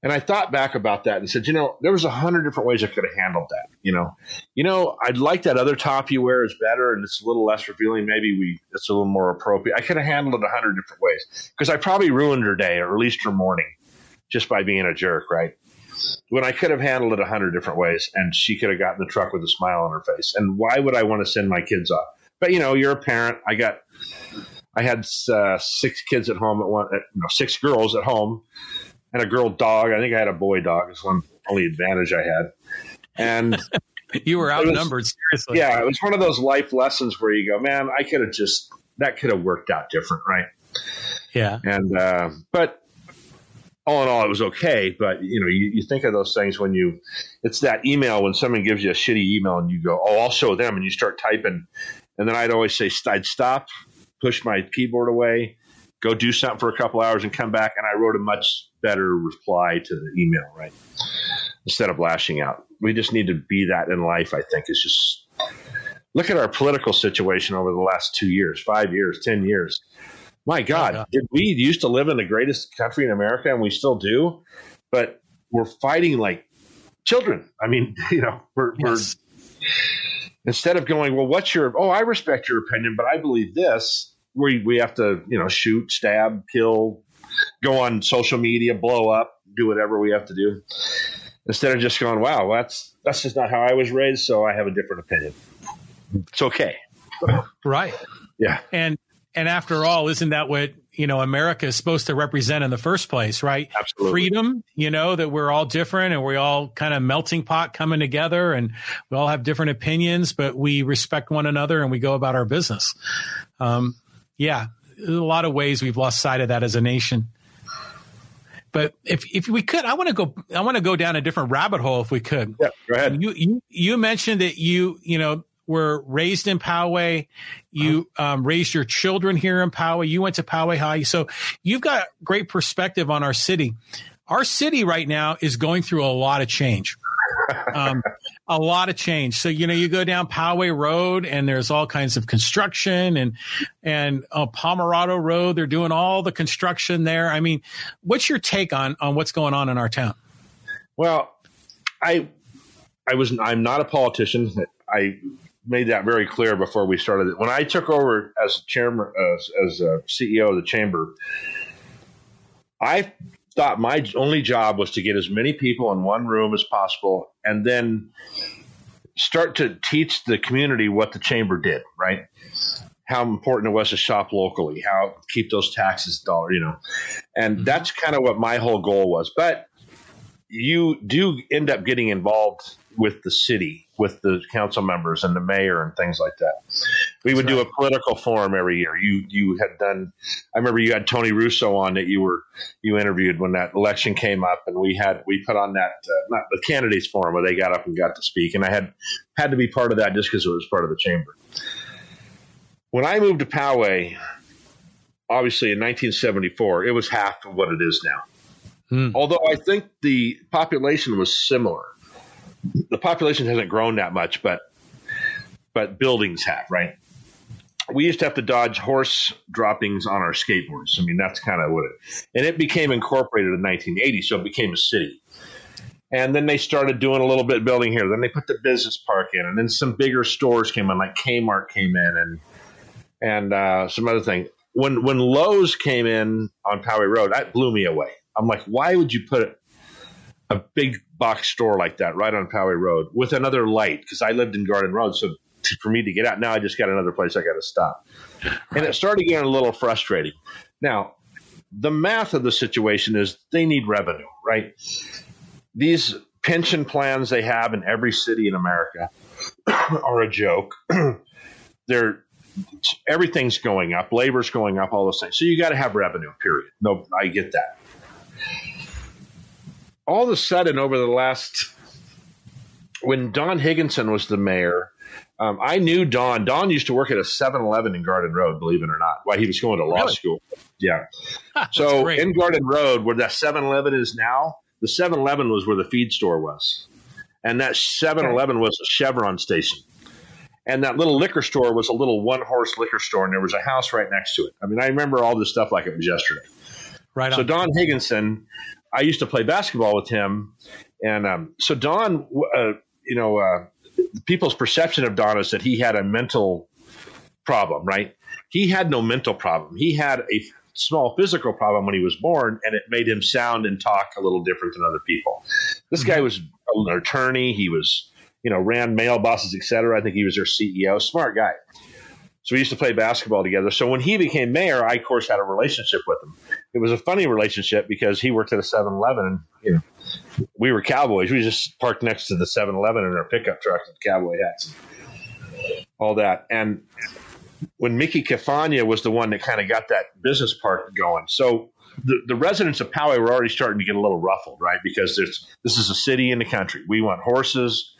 And I thought back about that and said, you know, there was a hundred different ways I could have handled that. You know, you know, I'd like that other top you wear is better and it's a little less revealing. Maybe we it's a little more appropriate. I could have handled it a hundred different ways because I probably ruined her day or at least her morning just by being a jerk, right? When I could have handled it a hundred different ways and she could have gotten the truck with a smile on her face. And why would I want to send my kids off? But you know, you're a parent. I got, I had uh, six kids at home at one, at, know, six girls at home, and a girl dog. I think I had a boy dog. It's one only advantage I had. And [LAUGHS] you were outnumbered. Was, seriously. Yeah, it was one of those life lessons where you go, man, I could have just that could have worked out different, right? Yeah. And uh, but all in all, it was okay. But you know, you, you think of those things when you, it's that email when someone gives you a shitty email and you go, oh, I'll show them, and you start typing and then I'd always say, I'd stop, push my keyboard away, go do something for a couple hours and come back. And I wrote a much better reply to the email, right? Instead of lashing out. We just need to be that in life, I think. It's just look at our political situation over the last two years, five years, 10 years. My God, oh, did we used to live in the greatest country in America and we still do? But we're fighting like children. I mean, [LAUGHS] you know, we're, yes. we're instead of going, well, what's your, oh, I respect your opinion, but I believe this, we, we have to, you know, shoot, stab, kill, go on social media, blow up, do whatever we have to do. Instead of just going, wow, that's, that's just not how I was raised. So I have a different opinion. It's okay. Right. Yeah. And, and after all, isn't that what you know America is supposed to represent in the first place, right? Absolutely. Freedom, you know, that we're all different and we all kind of melting pot coming together and we all have different opinions, but we respect one another and we go about our business. Um, yeah, a lot of ways we've lost sight of that as a nation. But if if we could, I want to go. I want to go down a different rabbit hole if we could. Yeah, go ahead. You you you mentioned that you you know were raised in Poway. You um, raised your children here in Poway. You went to Poway High. So you've got great perspective on our city. Our city right now is going through a lot of change. [LAUGHS] um, a lot of change. So you know, you go down Poway Road, and there's all kinds of construction, and and uh, Pomerado Road, they're doing all the construction there. I mean, what's your take on on what's going on in our town? Well, I I was I'm not a politician. I made that very clear before we started. When I took over as chairman, as, as a CEO of the chamber, I thought my only job was to get as many people in one room as possible, and then start to teach the community what the chamber did. Right, how important it was to shop locally, how keep those taxes dollar, you know, and mm-hmm. that's kind of what my whole goal was. But you do end up getting involved with the city, with the council members and the mayor and things like that. We would right. do a political forum every year. You you had done. I remember you had Tony Russo on that you were you interviewed when that election came up, and we had we put on that uh, not the candidates forum where they got up and got to speak, and I had had to be part of that just because it was part of the chamber. When I moved to Poway, obviously in 1974, it was half of what it is now. Hmm. Although I think the population was similar. The population hasn't grown that much, but but buildings have, right? We used to have to dodge horse droppings on our skateboards. I mean, that's kind of what it. And it became incorporated in 1980, so it became a city. And then they started doing a little bit building here. Then they put the business park in, and then some bigger stores came in, like Kmart came in, and and uh, some other thing. When when Lowe's came in on Poway Road, that blew me away. I'm like, why would you put a big box store like that right on Poway Road with another light? Because I lived in Garden Road, so to, for me to get out now, I just got another place I got to stop, [LAUGHS] and it started getting a little frustrating. Now, the math of the situation is they need revenue, right? These pension plans they have in every city in America [COUGHS] are a joke. [CLEARS THROAT] They're everything's going up, labor's going up, all those things. So you got to have revenue. Period. No, I get that all of a sudden over the last when Don Higginson was the mayor, um, I knew Don. Don used to work at a 7-Eleven in Garden Road, believe it or not, while he was going to law really? school. Yeah. [LAUGHS] so great. in Garden Road, where that 7-Eleven is now, the 7-Eleven was where the feed store was. And that 7-Eleven was a Chevron station. And that little liquor store was a little one horse liquor store, and there was a house right next to it. I mean, I remember all this stuff like it was yesterday. Right. So Don Higginson I used to play basketball with him, and um, so Don, uh, you know, uh, people's perception of Don is that he had a mental problem, right? He had no mental problem. He had a small physical problem when he was born, and it made him sound and talk a little different than other people. This guy mm-hmm. was an attorney. He was, you know, ran Mail Boxes, etc. I think he was their CEO. Smart guy. So we used to play basketball together. So when he became mayor, I of course had a relationship with him. It was a funny relationship because he worked at a 7-Eleven and you know we were cowboys. We just parked next to the 7-Eleven in our pickup truck with cowboy hats. All that. And when Mickey Cafagna was the one that kind of got that business park going. So the, the residents of Poway were already starting to get a little ruffled, right? Because there's this is a city in the country. We want horses,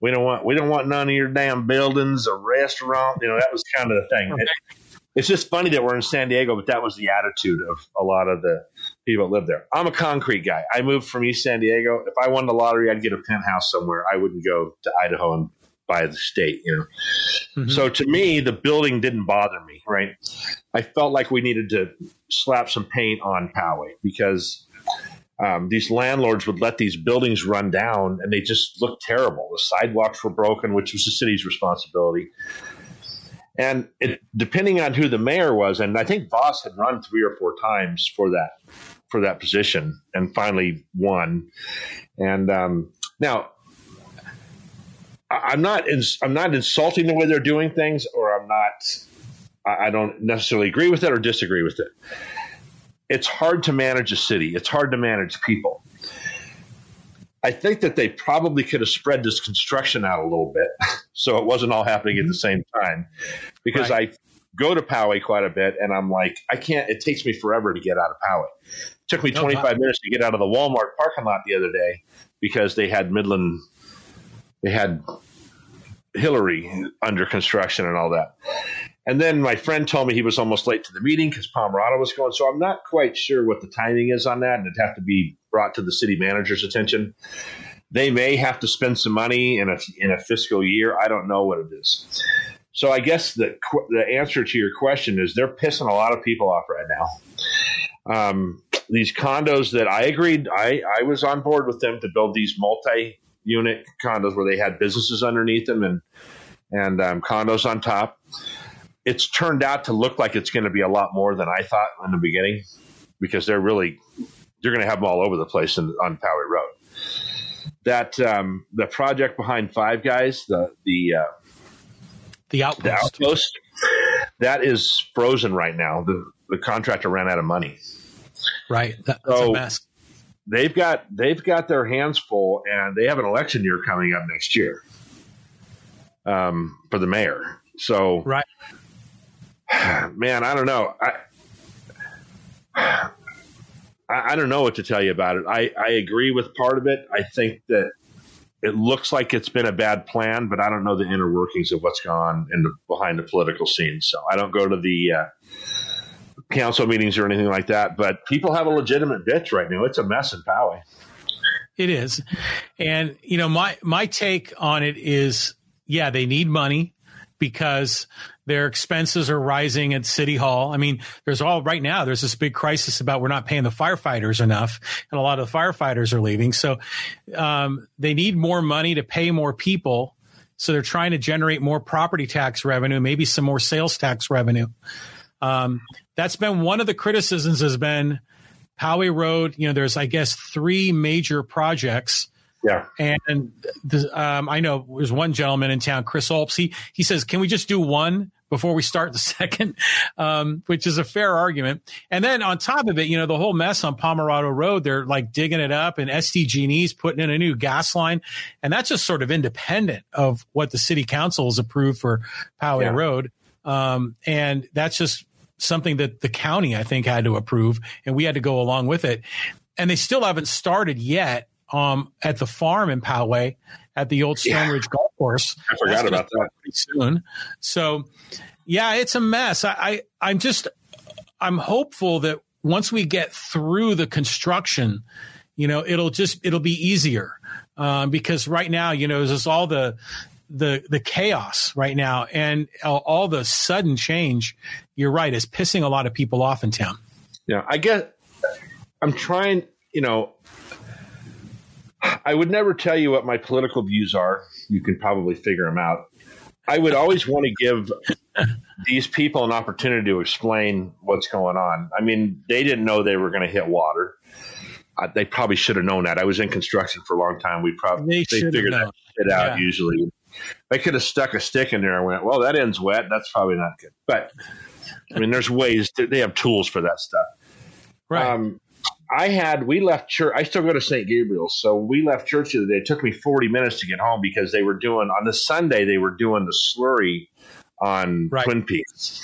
we don't want we don't want none of your damn buildings or restaurant. You know, that was kind of the thing. It, it's just funny that we're in San Diego, but that was the attitude of a lot of the people that live there. I'm a concrete guy. I moved from East San Diego. If I won the lottery, I'd get a penthouse somewhere. I wouldn't go to Idaho and buy the state, you know. Mm-hmm. So to me, the building didn't bother me, right? I felt like we needed to slap some paint on Poway because um, these landlords would let these buildings run down and they just looked terrible. The sidewalks were broken, which was the city's responsibility. And it, depending on who the mayor was, and I think Vaus had run three or four times for that for that position, and finally won. And um, now, I'm not ins- I'm not insulting the way they're doing things, or I'm not. I don't necessarily agree with it or disagree with it it's hard to manage a city. It's hard to manage people. I think that they probably could have spread this construction out a little bit [LAUGHS] so it wasn't all happening at the mm-hmm. same time. Because right. I go to Poway quite a bit and I'm like, I can't, it takes me forever to get out of Poway. It took me 25 oh, minutes to get out of the Walmart parking lot the other day because they had Midland, they had Hillary under construction and all that. And then my friend told me he was almost late to the meeting because Pomerado was going. So I'm not quite sure what the timing is on that, and it'd have to be brought to the city manager's attention. They may have to spend some money in a in a fiscal year. I don't know what it is. So I guess the the answer to your question is they're pissing a lot of people off right now. Um, these condos that I agreed, I I was on board with them to build these multi unit condos where they had businesses underneath them and and um, condos on top. It's turned out to look like it's going to be a lot more than I thought in the beginning because they're really you're going to have them all over the place in, on Poway Road. That um, the project behind Five Guys, the the uh, the outpost. the outpost, that is frozen right now. The the contractor ran out of money. Right, that's so, a mess they've got they've got their hands full, and they have an election year coming up next year um, for the mayor. So, right, [SIGHS] man, I don't know. I, I don't know what to tell you about it. I, I agree with part of it. I think that it looks like it's been a bad plan, but I don't know the inner workings of what's gone in the, behind the political scene. So I don't go to the uh, council meetings or anything like that. But people have a legitimate bitch right now. It's a mess in Poway. It is, and you know my my take on it is, yeah, they need money because their expenses are rising at city hall. I mean, there's all right now. There's this big crisis about we're not paying the firefighters enough, and a lot of the firefighters are leaving. So um, they need more money to pay more people. So they're trying to generate more property tax revenue, maybe some more sales tax revenue. Um, that's been one of the criticisms has been Poway Road. You know, there's I guess three major projects. Yeah, and the, um, I know there's one gentleman in town, Chris Olps. He he says, "Can we just do one before we start the [LAUGHS] second? Um, which is a fair argument. And then on top of it, you know, the whole mess on Pomerado Road, they're like digging it up, and SDG&E's putting in a new gas line, and that's just sort of independent of what the city council has approved for Poway yeah. Road. Um, and that's just something that the county, I think, had to approve, and we had to go along with it. And they still haven't started yet um, at the farm in Poway at the old Stone Ridge Golf Course. I forgot about that. Pretty soon. So, yeah, it's a mess. I, I I'm just I'm hopeful that once we get through the construction, you know, it'll just it'll be easier um, because right now, you know, there's all the the the chaos right now and all, all the sudden change. You're right, is pissing a lot of people off in town. Yeah, I get. I'm trying. You know, I would never tell you what my political views are. You can probably figure them out. I would always want to give these people an opportunity to explain what's going on. I mean, they didn't know they were going to hit water. Uh, they probably should have known that. I was in construction for a long time. We probably they, they figured known. that shit out yeah. usually. I could have stuck a stick in there and went, well, that ends wet. That's probably not good. But I mean, there's ways to, they have tools for that stuff. Right. Um, I had, we left church. I still go to St. Gabriel's. So we left church the other day. It took me 40 minutes to get home because they were doing, on the Sunday, they were doing the slurry on right. Twin Peaks.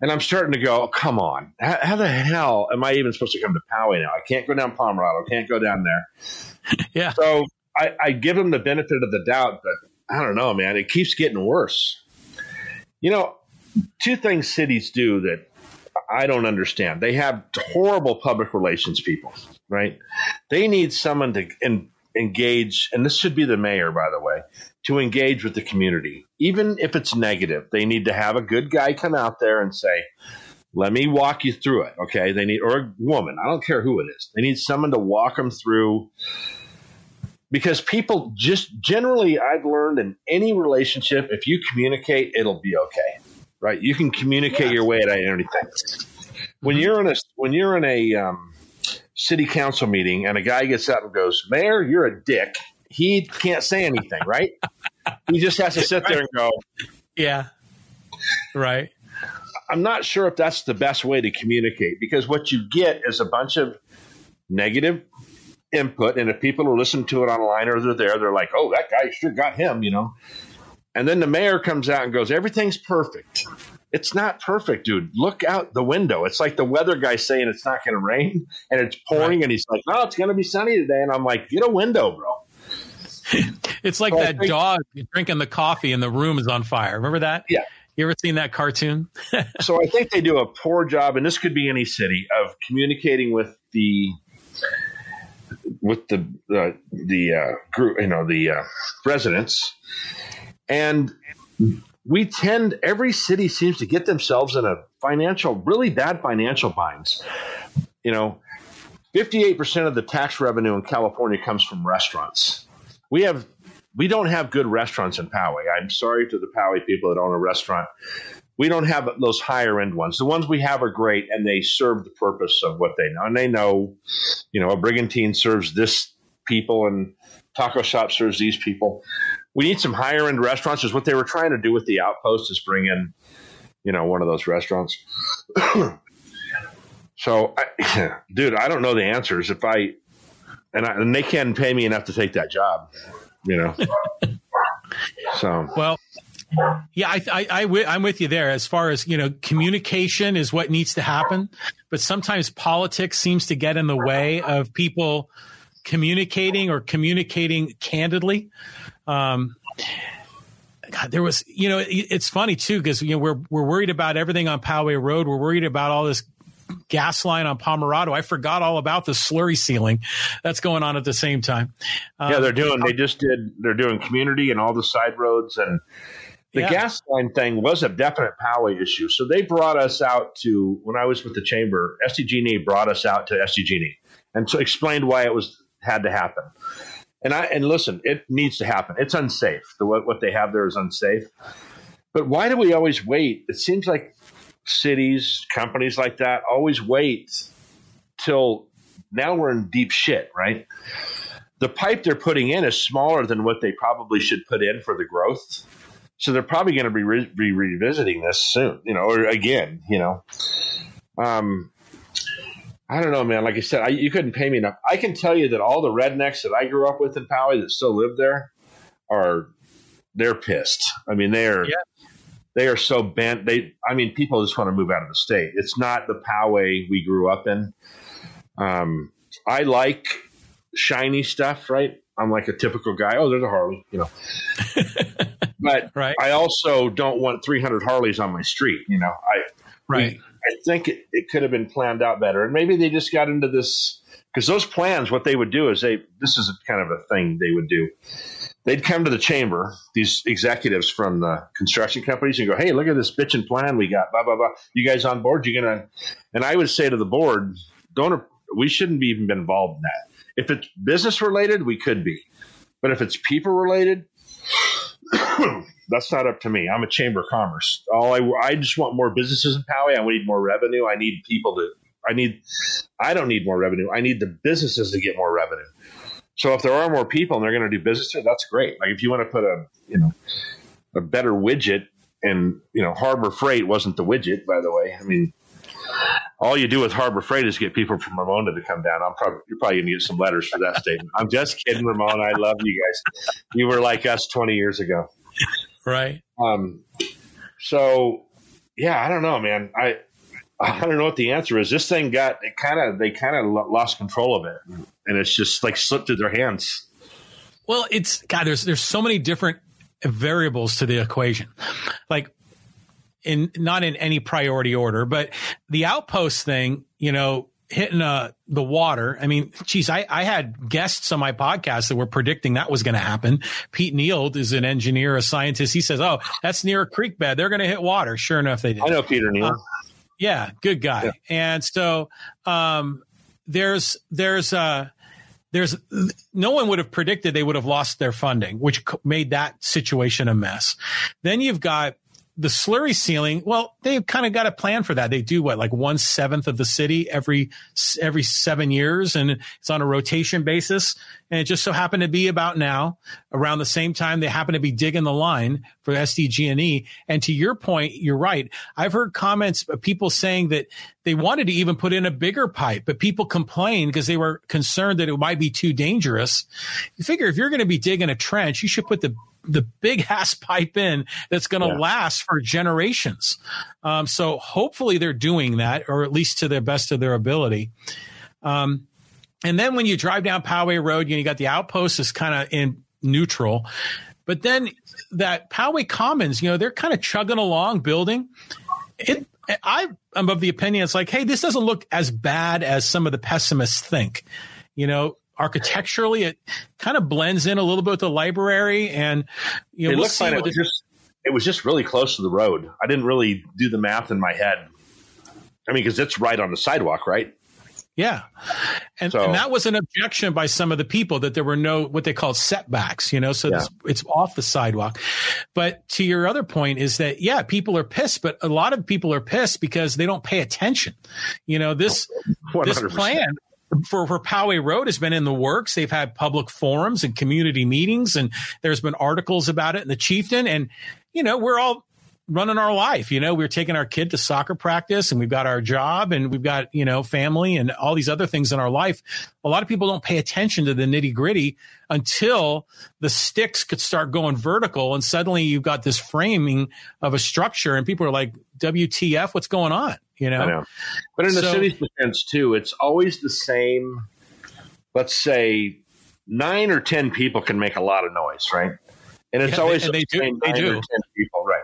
And I'm starting to go, oh, come on. How, how, the hell am I even supposed to come to Poway now? I can't go down Pomerado. Can't go down there. [LAUGHS] yeah. So I, I give them the benefit of the doubt, but I don't know, man. It keeps getting worse. You know, two things cities do that I don't understand. They have horrible public relations people, right? They need someone to engage, and this should be the mayor, by the way, to engage with the community, even if it's negative. They need to have a good guy come out there and say, "Let me walk you through it." Okay? They need, or a woman. I don't care who it is. They need someone to walk them through because people just generally I've learned in any relationship, if you communicate, it'll be okay, right? You can communicate yeah. your way of anything. When mm-hmm. you're in a when you're in a um, city council meeting and a guy gets up and goes, "Mayor, you're a dick," he can't say anything, [LAUGHS] right? he just has to sit there and go, "Yeah, right." I'm not sure if that's the best way to communicate because what you get is a bunch of negative input. And if people are listening to it online or they're there, they're like, oh, that guy sure got him, you know. And then the mayor comes out and goes, everything's perfect. It's not perfect, dude. Look out the window. It's like the weather guy saying it's not going to rain and it's pouring. Right. And he's like, no, it's going to be sunny today. And I'm like, get a window, bro. [LAUGHS] it's like that think, dog drinking the coffee and the room is on fire. Remember that? Yeah. You ever seen that cartoon? [LAUGHS] so I think they do a poor job, and this could be any city, of communicating with the with the uh, the uh, group, you know, the uh, residents, and we tend every city seems to get themselves in a financial, really bad financial binds. You know, fifty eight percent of the tax revenue in California comes from restaurants. We have we don't have good restaurants in Poway. I'm sorry to the Poway people that own a restaurant. We don't have those higher end ones. The ones we have are great and they serve the purpose of what they know. And they know, you know, a brigantine serves this people and taco shop serves these people. We need some higher end restaurants. Is what they were trying to do with the outpost is bring in, you know, one of those restaurants. [CLEARS THROAT] so, I, [CLEARS THROAT] dude, I don't know the answers. If I and, I, and they can't pay me enough to take that job you know. [LAUGHS] so well, yeah, I, I, I, I'm with you there. As far as you know, communication is what needs to happen, but sometimes politics seems to get in the way of people communicating or communicating candidly. Um, God, there was, you know, it's funny too because you know we're we're worried about everything on Poway Road. We're worried about all this gas line on Pomerado. I forgot all about the slurry sealing that's going on at the same time. Um, yeah, they're doing. They just did. They're doing community and all the side roads and. The yeah. gas line thing was a definite Poway issue. So they brought us out to when I was with the chamber. SDG&E brought us out to SDG&E and so explained why it was had to happen. And I and listen, it needs to happen. It's unsafe. The what, what they have there is unsafe. But why do we always wait? It seems like cities, companies like that always wait till now we're in deep shit, right? The pipe they're putting in is smaller than what they probably should put in for the growth. So they're probably going to be, re- be revisiting this soon, you know, or again, you know. Um, I don't know, man. Like I said, I, you couldn't pay me enough. I can tell you that all the rednecks that I grew up with in Poway that still live there are they're pissed. I mean, they're yeah they are so bent. They, I mean, people just want to move out of the state. It's not the Poway we grew up in. Um, I like shiny stuff, right? I'm like a typical guy. Oh, there's a Harley, you know. [LAUGHS] but right. I also don't want 300 Harleys on my street. You know, I right. We, I think it, it could have been planned out better, and maybe they just got into this because those plans. What they would do is they. This is kind of a thing they would do they'd come to the chamber, these executives from the construction companies, and go, "Hey, look at this bitching plan we got. Blah blah blah. You guys on board? You're gonna?" And I would say to the board, "Don't. We shouldn't be even involved in that. If it's business related, we could be, but if it's people related." [COUGHS] that's not up to me. I'm a chamber of commerce. All I, I just want more businesses in Poway. I need more revenue. I need people to. I need. I don't need more revenue. I need the businesses to get more revenue. So if there are more people and they're going to do business there, that's great. Like if you want to put a you know a better widget, and you know Harbor Freight wasn't the widget, by the way. I mean, all you do with Harbor Freight is get people from Ramona to come down. I'm probably you're probably to get some letters for that statement. I'm just kidding, Ramona. I love you guys. You were like us 20 years ago, [LAUGHS] right? Um. So yeah, I don't know, man. I I don't know what the answer is. This thing got it kind of they kind of lost control of it, and it's just like slipped through their hands. Well, it's God. There's there's so many different variables to the equation, like in not in any priority order, but the outpost thing. You know, hitting uh, the water. I mean, geez, I, I had guests on my podcast that were predicting that was going to happen. Pete Neal is an engineer, a scientist. He says, "Oh, that's near a creek bed. They're going to hit water." Sure enough, they did. I know Peter Neal. Uh, yeah, good guy. Yeah. And so um, there's there's uh there's no one would have predicted they would have lost their funding, which made that situation a mess. Then you've got the slurry sealing, well, they've kind of got a plan for that. They do what, like one seventh of the city every every seven years, and it's on a rotation basis. And it just so happened to be about now, around the same time they happen to be digging the line for SDG&E. And to your point, you're right. I've heard comments of people saying that they wanted to even put in a bigger pipe, but people complained because they were concerned that it might be too dangerous. You figure if you're going to be digging a trench, you should put the the big ass pipe in that's going to yeah. last for generations. Um, so hopefully they're doing that, or at least to the best of their ability. Um, and then when you drive down Poway Road, you, know, you got the outpost is kind of in neutral. But then that Poway Commons, you know, they're kind of chugging along, building. It, I am of the opinion it's like, hey, this doesn't look as bad as some of the pessimists think. You know, architecturally, it kind of blends in a little bit with the library, and you know, it we'll looks like it was just it was just really close to the road. I didn't really do the math in my head. I mean, because it's right on the sidewalk, right? Yeah. And, so, and, that was an objection by some of the people that there were no, what they called setbacks, you know, so yeah. it's off the sidewalk. But to your other point is that, yeah, people are pissed, but a lot of people are pissed because they don't pay attention. You know, this, [LAUGHS] 100%. this plan for, for Poway Road has been in the works. They've had public forums and community meetings and there's been articles about it in the chieftain. And, you know, we're all running our life. You know, we're taking our kid to soccer practice and we've got our job and we've got, you know, family and all these other things in our life. A lot of people don't pay attention to the nitty gritty until the sticks could start going vertical and suddenly you've got this framing of a structure and people are like, WTF, what's going on? You know? know. But in the city's defense too, it's always the same, let's say nine or 10 people can make a lot of noise, right? and it's yeah, always they, the do, they do. people, right?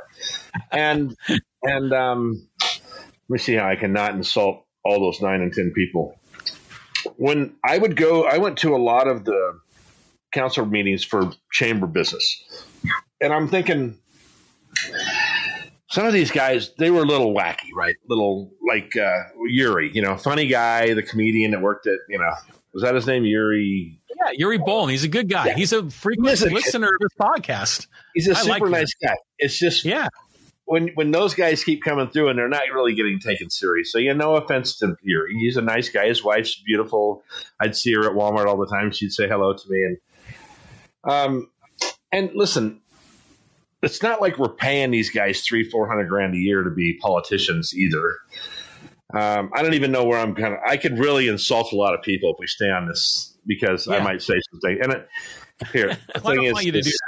And and um, let me see how I can not insult all those nine and ten people. When I would go, I went to a lot of the council meetings for chamber business, and I'm thinking some of these guys they were a little wacky, right? Little like uh, Yuri, you know, funny guy, the comedian that worked at you know was that his name Yuri yeah, Yuri Bolin. He's a good guy. Yeah. He's a frequent He's a, listener of this podcast. He's a I super like nice guy. It's just yeah. When when those guys keep coming through and they're not really getting taken serious. So yeah, no offense to Yuri. He's a nice guy. His wife's beautiful. I'd see her at Walmart all the time. She'd say hello to me and um and listen, it's not like we're paying these guys three, four hundred grand a year to be politicians either. Um, I don't even know where I'm kind of. I could really insult a lot of people if we stay on this because yeah. I might say something. And it, here, [LAUGHS] the thing is, is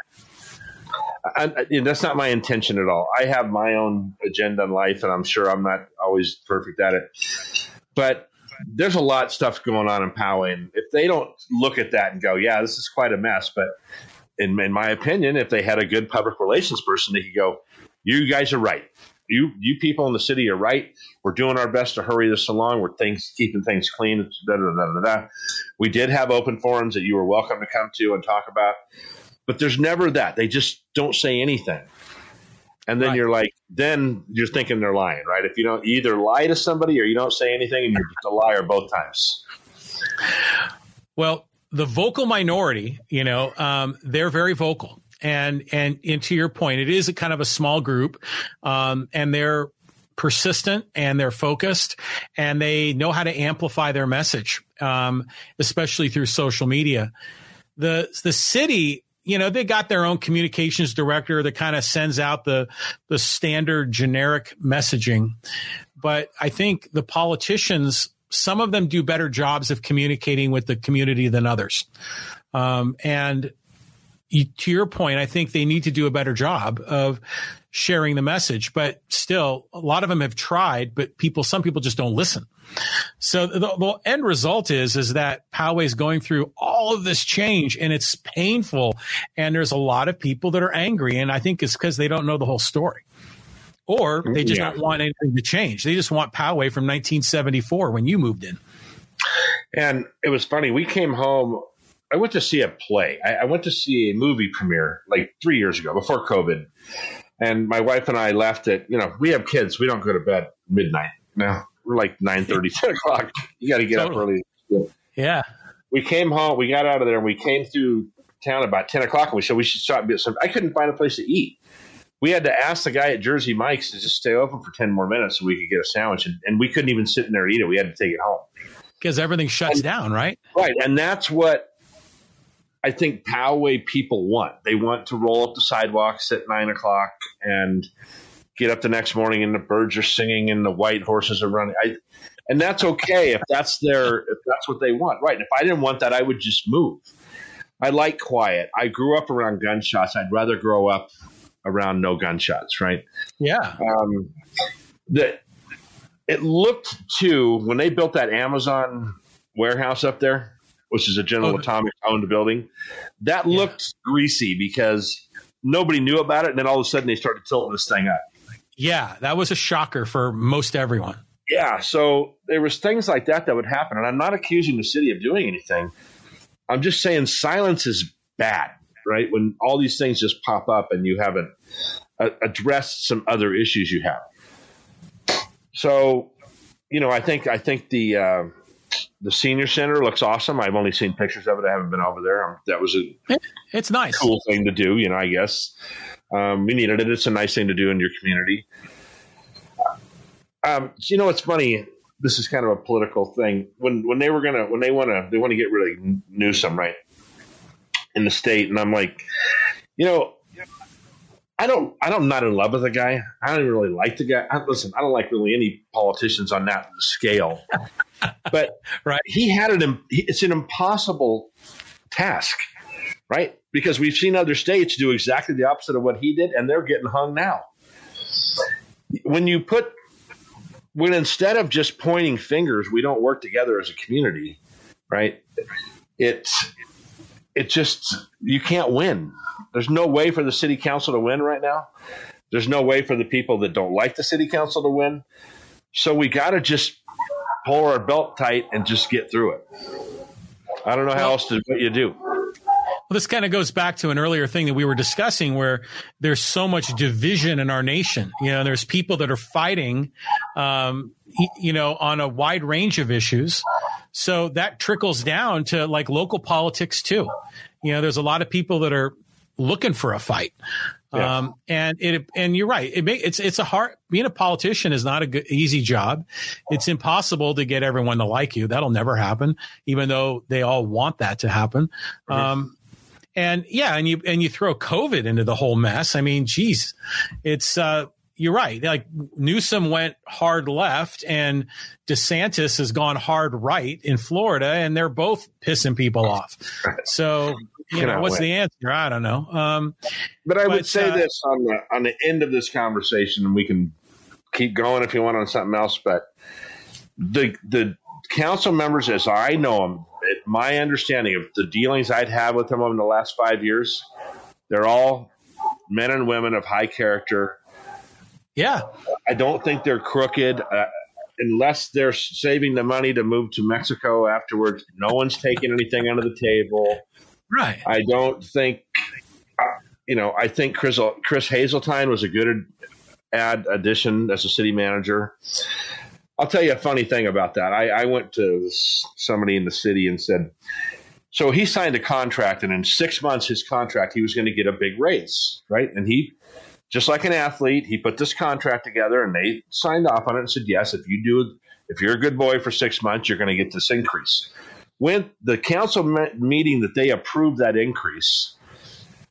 I, I, you know, that's not my intention at all. I have my own agenda in life, and I'm sure I'm not always perfect at it. But there's a lot of stuff going on in Poway, and if they don't look at that and go, "Yeah, this is quite a mess," but in, in my opinion, if they had a good public relations person, they could go, "You guys are right you you people in the city are right. We're doing our best to hurry this along. We're things keeping things clean. Da, da, da, da, We did have open forums that you were welcome to come to and talk about, but there's never that. They just don't say anything. And then right. you're like, then you're thinking they're lying, right? If you don't you either lie to somebody or you don't say anything, and you're just a liar both times. Well, the vocal minority, you know, um, they're very vocal and and and to your point, it is a kind of a small group, um, and they're persistent and they're focused and they know how to amplify their message, um, especially through social media. The the city you know they got their own communications director that kind of sends out the the standard generic messaging but i think the politicians some of them do better jobs of communicating with the community than others um, and to your point, I think they need to do a better job of sharing the message. But still, a lot of them have tried, but people, some people just don't listen. So the, the end result is is that Poway is going through all of this change, and it's painful. And there's a lot of people that are angry, and I think it's because they don't know the whole story. Or they just yeah. don't want anything to change. They just want Poway from 1974 when you moved in. And it was funny. We came home I went to see a play. I, I, went to see a movie premiere like three years ago before COVID. And my wife and I left at, you know, we have kids. We don't go to bed midnight. Now we're like 9 30, 10 o'clock. You got to get totally. up early. Yeah. We came home, we got out of there, and we came through town about 10 o'clock. And we said we should stop. I couldn't find a place to eat. We had to ask the guy at Jersey Mike's to just stay open for 10 more minutes so we could get a sandwich. And, and we couldn't even sit in there and eat it. We had to take it home. Because everything shuts and, down, right? Right. And that's what I think Poway people want. They want to roll up the sidewalks at nine o'clock and get up the next morning and the birds are singing and the white horses are running. I, and that's okay if that's their if that's what they want, right? If I didn't want that, I would just move. I like quiet. I grew up around gunshots. I'd rather grow up around no gunshots, right? Yeah. Um, that it looked to when they built that Amazon warehouse up there which is a General oh, Atomics owned building. That yeah. looked greasy because nobody knew about it, and then all of a sudden they started tilting this thing up. Yeah, that was a shocker for most everyone. Yeah, so there was things like that that would happen, and I'm not accusing the city of doing anything. I'm just saying silence is bad, right? When all these things just pop up and you haven't uh, addressed some other issues you have. So, you know, I think I think the uh, the senior center looks awesome. I've only seen pictures of it. I haven't been over there. That was a it's nice, cool thing to do. You know, I guess um, we needed it. It's a nice thing to do in your community. Um, you know, it's funny. This is kind of a political thing. When when they were gonna when they want to they want to get rid of Newsom right in the state, and I'm like, you know, I don't I don't not in love with the guy. I don't really like the guy. I, listen, I don't like really any politicians on that scale. [LAUGHS] but right, he had an it's an impossible task, right? Because we've seen other states do exactly the opposite of what he did, and they're getting hung now. When you put when instead of just pointing fingers, we don't work together as a community, right? It's it just you can't win. There's no way for the city council to win right now. There's no way for the people that don't like the city council to win. So we got to just pull our belt tight and just get through it. I don't know how else to what you do. Well, this kind of goes back to an earlier thing that we were discussing where there's so much division in our nation. You know, there's people that are fighting, um, you know, on a wide range of issues. So that trickles down to like local politics too. You know, there's a lot of people that are looking for a fight. Yeah. Um, and it, and you're right. It may, it's, it's a hard, being a politician is not a good, easy job. It's impossible to get everyone to like you. That'll never happen, even though they all want that to happen. Mm-hmm. Um, and yeah, and you, and you throw COVID into the whole mess. I mean, geez, it's, uh, you're right. Like Newsom went hard left and DeSantis has gone hard right in Florida and they're both pissing people off. So, you know, what's win. the answer? I don't know. Um, but I but, would say uh, this on the, on the end of this conversation and we can keep going if you want on something else, but the, the council members, as I know them, my understanding of the dealings I'd had with them over the last five years, they're all men and women of high character yeah. I don't think they're crooked. Uh, unless they're saving the money to move to Mexico afterwards, no one's taking anything under the table. Right. I don't think, you know, I think Chris, Chris Hazeltine was a good ad addition as a city manager. I'll tell you a funny thing about that. I, I went to somebody in the city and said, so he signed a contract, and in six months, his contract, he was going to get a big raise, right? And he just like an athlete, he put this contract together and they signed off on it and said, yes, if you do, if you're a good boy for six months, you're going to get this increase. When the council meeting that they approved that increase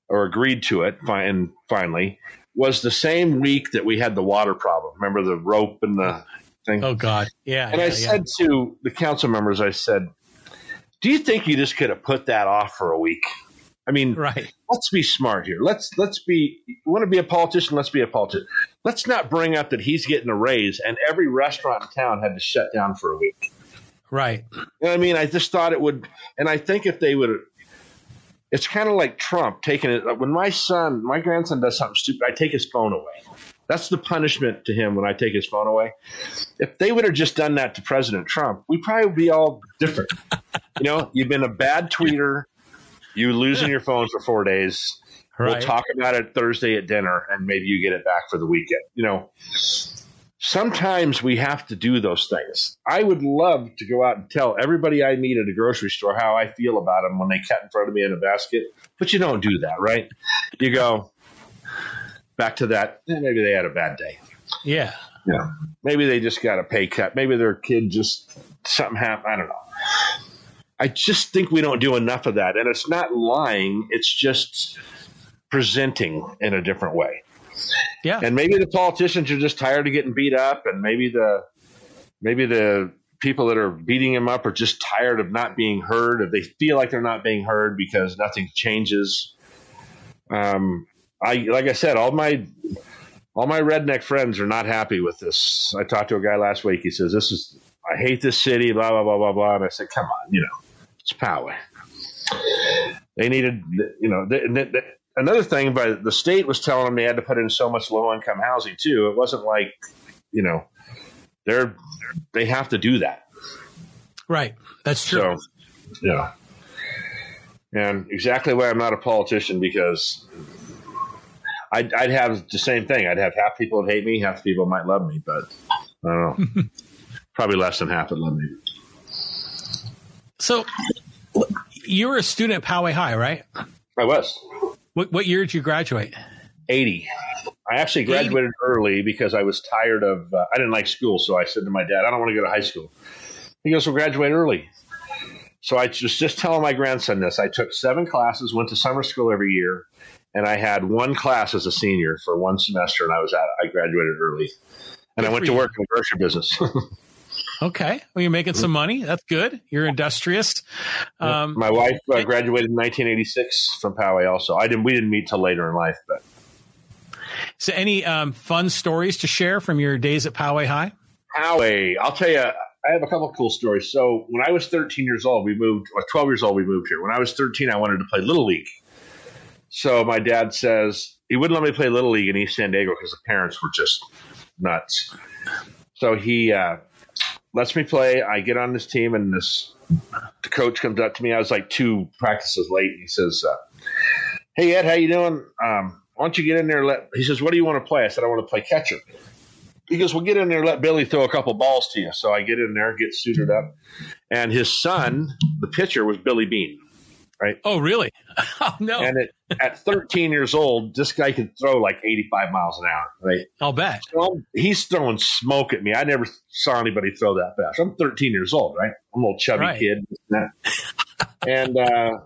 or agreed to it, and finally, was the same week that we had the water problem. Remember the rope and the thing? Oh God, yeah. And yeah, I said to the council members, I said, "Do you think you just could have put that off for a week?" I mean, right. let's be smart here. Let's let's be. You want to be a politician? Let's be a politician. Let's not bring up that he's getting a raise and every restaurant in town had to shut down for a week. Right. You know I mean, I just thought it would, and I think if they would, it's kind of like Trump taking it. When my son, my grandson does something stupid, I take his phone away. That's the punishment to him when I take his phone away. If they would have just done that to President Trump, we probably would probably be all different. you know, you've been a bad tweeter you losing your phone for four days. Right. We'll talk about it Thursday at dinner, and maybe you get it back for the weekend. You know, sometimes we have to do those things. I would love to go out and tell everybody I meet at a grocery store how I feel about them when they cut in front of me in a basket, but you don't do that, right? You go back to that. Eh, maybe they had a bad day. Yeah. Yeah. Maybe they just got a pay cut. Maybe their kid just something happened. I don't know. I just think we don't do enough of that. And it's not lying, it's just presenting in a different way. Yeah. And maybe the politicians are just tired of getting beat up and maybe the maybe the people that are beating them up are just tired of not being heard or they feel like they're not being heard because nothing changes. Um I like I said, all my all my redneck friends are not happy with this. I talked to a guy last week. He says, This is I hate this city, blah, blah, blah, blah, blah. And I said, Come on, you know It's power. They needed, you know, they, they, another thing, but the state was telling them they had to put in so much low income housing too. It wasn't like, you know, they're they have to do that. Right. That's true. So, yeah. And exactly why I'm not a politician because I'd, I'd, have the same thing. I'd have half people that hate me, half people might love me, but I don't know. [LAUGHS] Probably less than half that love me. So you were a student at Poway High, right? I was. What, what year did you graduate? 80. I actually graduated 80. early because I was tired of, uh, I didn't like school. So I said to my dad, I don't want to go to high school. He goes, well, graduate early. So I was just telling my grandson this. I took seven classes, went to summer school every year, and I had one class as a senior for one semester, and I was at, I graduated early. And good I went to work in the grocery business. [LAUGHS] okay. Well, you're making some money. That's good. You're industrious. Um, my wife uh, graduated in 1986 from Poway also. I didn't, we didn't meet till later in life, but. So any um, fun stories to share from your days at Poway High? Poway. I'll tell you, I have a couple cool stories. So when I was 13 years old, we moved, or 12 years old, we moved here. When I was 13, I wanted to play Little League. So my dad says he wouldn't let me play Little League in East San Diego because the parents were just nuts. So he uh, lets me play. I get on this team, and this the coach comes up to me. I was like two practices late. And he says, uh, "Hey Ed, how you doing? Um, why don't you get in there? Let he says, what do you want to play? I said, I want to play catcher he goes, "Well, get in there, let Billy throw a couple balls to you." So I get in there, get suited up, and his son, the pitcher, was Billy Beane. Right? Oh, really? [LAUGHS] Oh no! And it, at 13 years old, this guy could throw like 85 miles an hour. Right? I'll bet. So he's throwing smoke at me. I never saw anybody throw that fast. I'm 13 years old, right? I'm a little chubby right. kid, [LAUGHS] and uh,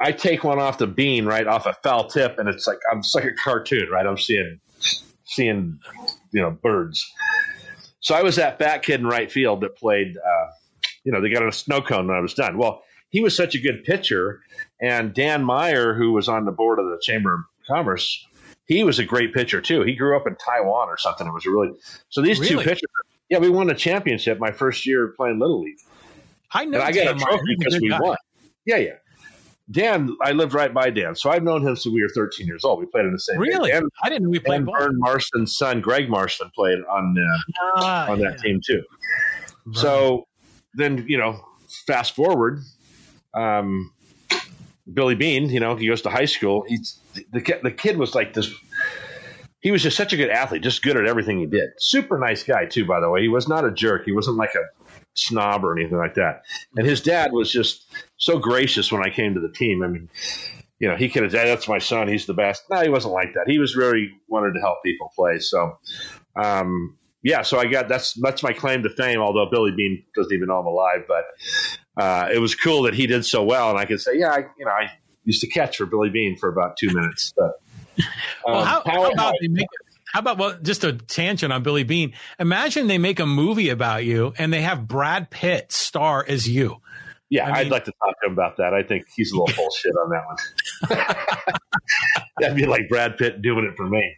I take one off the bean right off a foul tip, and it's like I'm just like a cartoon, right? I'm seeing seeing you know birds. So I was that fat kid in right field that played. Uh, you know, they got a snow cone when I was done. Well, he was such a good pitcher, and Dan Meyer, who was on the board of the Chamber of Commerce, he was a great pitcher too. He grew up in Taiwan or something. It was really so. These really? two pitchers, yeah, we won a championship my first year playing little league. I know. And I got a trophy because we guy. won. Yeah, yeah. Dan, I lived right by Dan, so I've known him since we were 13 years old. We played in the same. Really, Dan, I didn't we played. And Vern Marston's son, Greg Marston, played on uh, ah, on that team too. Right. So then, you know, fast forward, um, Billy Beane, you know, he goes to high school. He's the the kid was like this. He was just such a good athlete, just good at everything he did. Super nice guy too, by the way. He was not a jerk. He wasn't like a snob or anything like that. And his dad was just so gracious when I came to the team. I mean, you know, he could have said, "That's my son. He's the best." No, he wasn't like that. He was really wanted to help people play. So, um, yeah. So I got that's that's my claim to fame. Although Billy Beane doesn't even know I'm alive, but uh, it was cool that he did so well, and I could say, yeah, I, you know, I used to catch for Billy Beane for about two minutes. But um, well, how, how about they make how about well, just a tangent on Billy Beane? Imagine they make a movie about you and they have Brad Pitt star as you. Yeah, I would like to talk to him about that. I think he's a little [LAUGHS] bullshit on that one. [LAUGHS] That'd be like Brad Pitt doing it for me.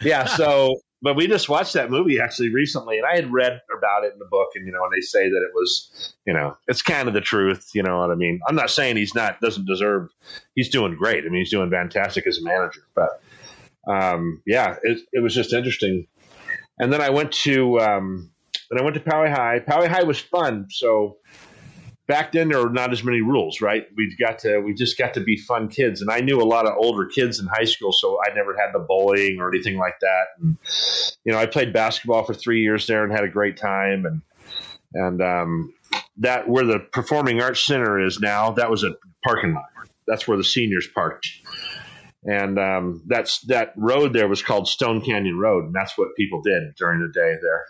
Yeah, so but we just watched that movie actually recently, and I had read about it in the book, and you know, and they say that it was, you know, it's kind of the truth. You know what I mean? I'm not saying he's not doesn't deserve. He's doing great. I mean, he's doing fantastic as a manager, but um, yeah, it, it was just interesting. And then I went to um, then I went to Poway High. Poway High was fun. So back then there were not as many rules, right? We got to we just got to be fun kids, and I knew a lot of older kids in high school, so I never had the bullying or anything like that. And you know, I played basketball for three years there and had a great time, and and um, that where the Performing Arts Center is now, that was a parking lot. That's where the seniors parked and um, that's that road there was called Stone Canyon Road, and that's what people did during the day there.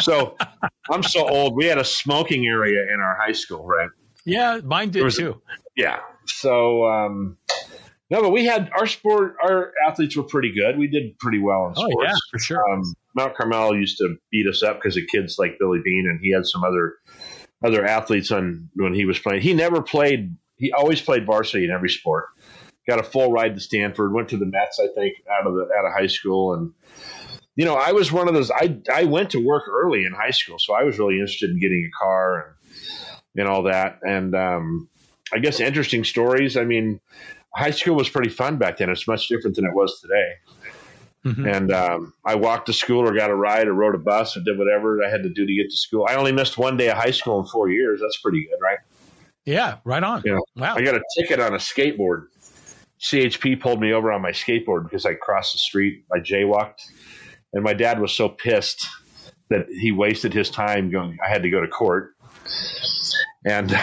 So [LAUGHS] I'm so old. We had a smoking area in our high school, right? Yeah, mine did was, too. Yeah. So um, no, but we had our sport. Our athletes were pretty good. We did pretty well in sports. Oh, yeah, for sure. Um, Mount Carmel used to beat us up because of kids like Billy Beane, and he had some other other athletes on when he was playing. He never played. He always played varsity in every sport got a full ride to Stanford. Went to the Mets, I think, out of the out of high school, and you know, I was one of those. I I went to work early in high school, so I was really interested in getting a car and and all that. And um, I guess interesting stories. I mean, high school was pretty fun back then. It's much different than it was today. Mm-hmm. And um, I walked to school or got a ride or rode a bus or did whatever I had to do to get to school. I only missed one day of high school in four years. That's pretty good, right? Yeah, right on. You know, wow. I got a ticket on a skateboard. CHP pulled me over on my skateboard because I crossed the street. I jaywalked. And my dad was so pissed that he wasted his time going. I had to go to court. And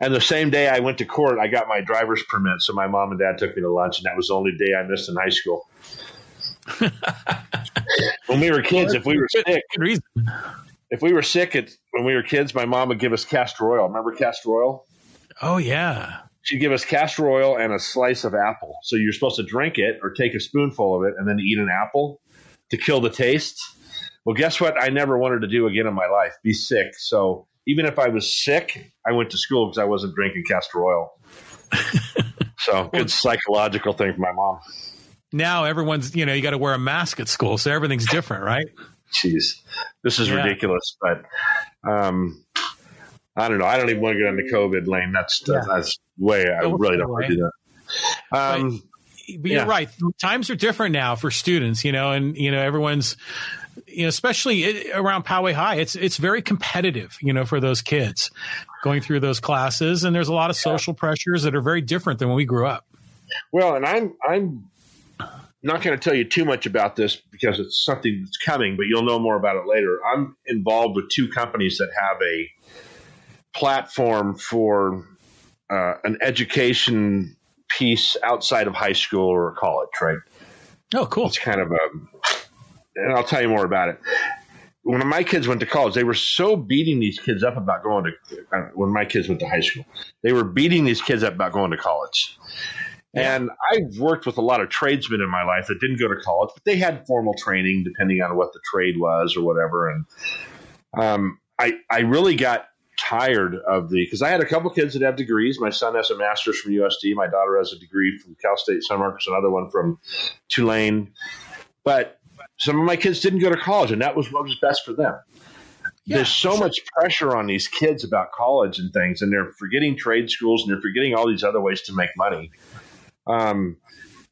and the same day I went to court, I got my driver's permit. So my mom and dad took me to lunch, and that was the only day I missed in high school. [LAUGHS] when we were kids, if we were sick, if we were sick at, when we were kids, my mom would give us castor oil. Remember castor oil? Oh yeah. She'd give us castor oil and a slice of apple. So you're supposed to drink it or take a spoonful of it and then eat an apple to kill the taste. Well, guess what? I never wanted to do again in my life: be sick. So even if I was sick, I went to school because I wasn't drinking castor oil. [LAUGHS] so good psychological thing for my mom now everyone's you know you got to wear a mask at school, so everything's different, right? Jeez, this is yeah. ridiculous. But um, I don't know. I don't even want to get on the COVID lane. That's yeah. that's way. I really don't want to do that. Um, but, but you're right. Times are different now for students. You know, and you know everyone's you know, especially around Poway High, it's it's very competitive, you know, for those kids going through those classes, and there's a lot of social pressures that are very different than when we grew up. Well, and I'm I'm not going to tell you too much about this because it's something that's coming, but you'll know more about it later. I'm involved with two companies that have a platform for uh, an education piece outside of high school or college, right? Oh, cool. It's kind of a, and I'll tell you more about it. When my kids went to college, they were so beating these kids up about going to, uh, when my kids went to high school, they were beating these kids up about going to college. And I've worked with a lot of tradesmen in my life that didn't go to college, but they had formal training depending on what the trade was or whatever. And um, I, I really got tired of the because I had a couple kids that have degrees. My son has a master's from USD. My daughter has a degree from Cal State San Marcos, another one from Tulane. But some of my kids didn't go to college, and that was what was best for them. Yeah, There's so sure. much pressure on these kids about college and things, and they're forgetting trade schools and they're forgetting all these other ways to make money um,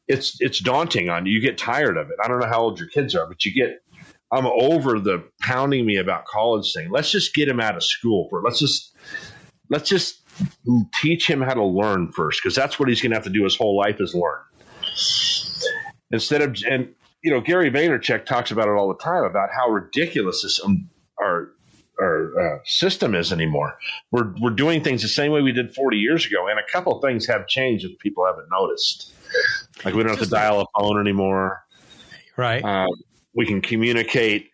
it's it's daunting on you. You get tired of it. I don't know how old your kids are, but you get. I'm over the pounding me about college thing. Let's just get him out of school for. Let's just let's just teach him how to learn first, because that's what he's going to have to do his whole life is learn. Instead of and you know Gary Vaynerchuk talks about it all the time about how ridiculous this um, our our uh, system is anymore. We're we're doing things the same way we did 40 years ago, and a couple things have changed if people haven't noticed. Like we don't have to dial a phone anymore. Right. Um, we can communicate.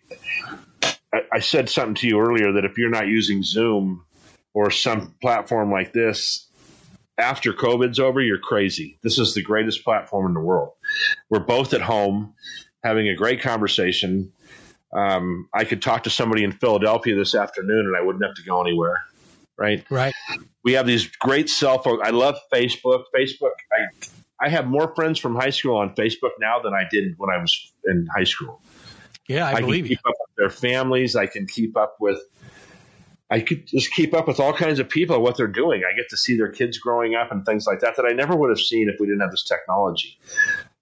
I, I said something to you earlier that if you're not using Zoom or some platform like this, after COVID's over, you're crazy. This is the greatest platform in the world. We're both at home having a great conversation um, I could talk to somebody in Philadelphia this afternoon and I wouldn't have to go anywhere. Right. Right. We have these great cell phone. I love Facebook. Facebook. I, I have more friends from high school on Facebook now than I did when I was in high school. Yeah, I, I believe can keep you. up with their families. I can keep up with. I could just keep up with all kinds of people what they're doing. I get to see their kids growing up and things like that that I never would have seen if we didn't have this technology.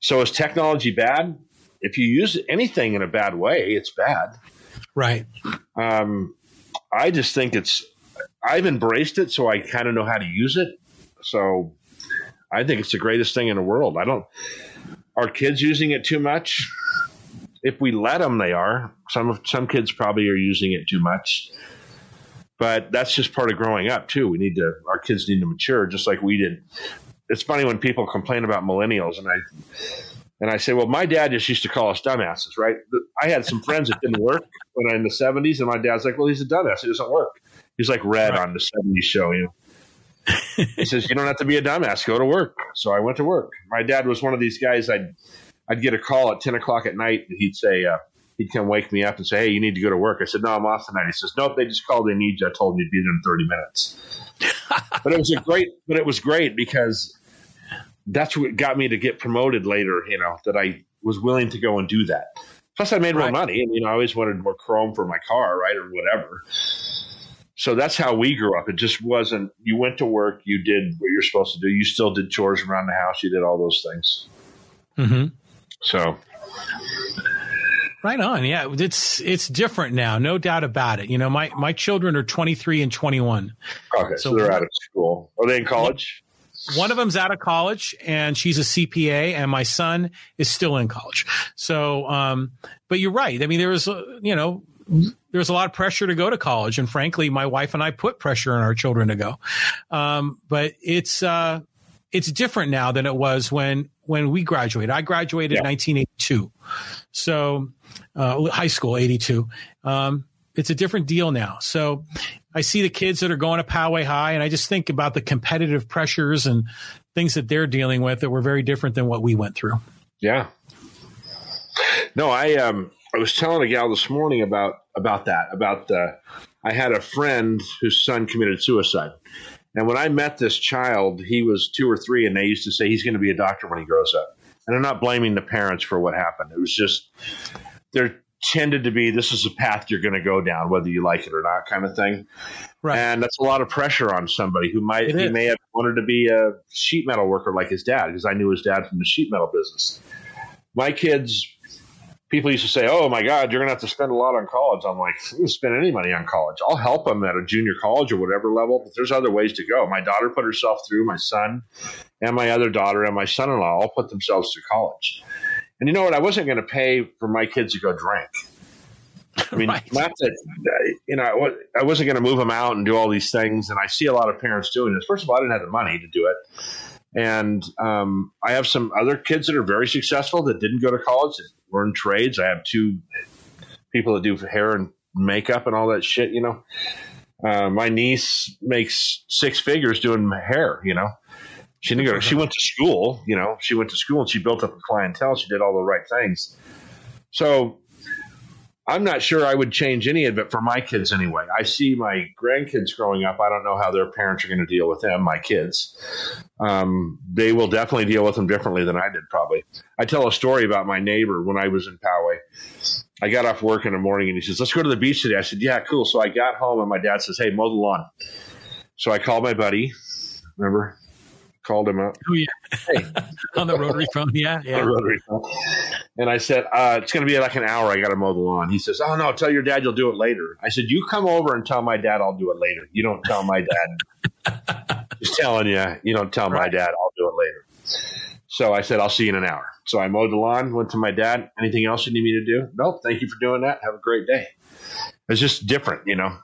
So is technology bad? if you use anything in a bad way, it's bad. Right. Um, I just think it's, I've embraced it, so I kind of know how to use it. So I think it's the greatest thing in the world. I don't, are kids using it too much? If we let them, they are. Some some kids probably are using it too much, but that's just part of growing up too. We need to, our kids need to mature, just like we did. It's funny when people complain about millennials, and I and I say, well, my dad just used to call us dumbasses, right? I had some friends that didn't work when I in the 70s, and my dad's like, well, he's a dumbass. It doesn't work. He's like red right. on the 70s show, you know. He says, you don't have to be a dumbass. Go to work. So I went to work. My dad was one of these guys I'd, I'd get a call at 10 o'clock at night, and he'd say, uh, he'd come wake me up and say, hey, you need to go to work. I said, no, I'm off tonight. He says, nope, they just called. They need you. I told them you'd be there in 30 minutes. [LAUGHS] but it was a great, but it was great because that's what got me to get promoted later, you know, that I was willing to go and do that. Plus, I made right. more money, and you know, I always wanted more chrome for my car, right, or whatever. So that's how we grew up. It just wasn't. You went to work, you did what you're supposed to do. You still did chores around the house. You did all those things. Mm-hmm. So Right on. Yeah. It's, it's different now. No doubt about it. You know, my, my children are 23 and 21. Okay. So, so they're out of school. Are they in college? One of them's out of college and she's a CPA and my son is still in college. So, um, but you're right. I mean, there was, uh, you know, there's a lot of pressure to go to college. And frankly, my wife and I put pressure on our children to go. Um, but it's, uh, it's different now than it was when when we graduated. I graduated yeah. in 1982, so uh, high school 82. Um, it's a different deal now. So I see the kids that are going to Poway High, and I just think about the competitive pressures and things that they're dealing with that were very different than what we went through. Yeah. No, I um I was telling a gal this morning about about that about the I had a friend whose son committed suicide and when I met this child, he was two or three, and they used to say he's going to be a doctor when he grows up. And I'm not blaming the parents for what happened. It was just there tended to be this is a path you're going to go down, whether you like it or not, kind of thing. Right. And that's a lot of pressure on somebody who might it he is. may have wanted to be a sheet metal worker like his dad, because I knew his dad from the sheet metal business. My kids people used to say, "Oh my God, you're going to have to spend a lot on college." I'm like, "I'm going spend any money on college. I'll help them at a junior college or whatever level, but there's other ways to go." My daughter put herself through. My son, and my other daughter, and my son-in-law all put themselves through college. And you know what? I wasn't going to pay for my kids to go drink. I mean, right. not that you know, I wasn't going to move them out and do all these things. And I see a lot of parents doing this. First of all, I didn't have the money to do it. And um, I have some other kids that are very successful that didn't go to college, that learn trades. I have two people that do hair and makeup and all that shit, you know. Uh, my niece makes six figures doing hair, you know. She didn't go. She went to school, you know. She went to school and she built up a clientele. She did all the right things. So I'm not sure I would change any of it for my kids anyway. I see my grandkids growing up. I don't know how their parents are going to deal with them, my kids. Um, they will definitely deal with them differently than I did, probably. I tell a story about my neighbor when I was in Poway. I got off work in the morning and he says, Let's go to the beach today. I said, Yeah, cool. So I got home and my dad says, Hey, mow the lawn. So I called my buddy. Remember? Called him up. Oh, yeah. Hey. [LAUGHS] on the rotary phone. Yeah. Yeah. rotary phone. And I said, uh, it's going to be like an hour. I got to mow the lawn. He says, Oh, no, tell your dad you'll do it later. I said, You come over and tell my dad I'll do it later. You don't tell my dad. [LAUGHS] Just telling you, you don't tell right. my dad I'll do it later. So I said, I'll see you in an hour. So I mowed the lawn, went to my dad. Anything else you need me to do? Nope. Thank you for doing that. Have a great day. It's just different, you know?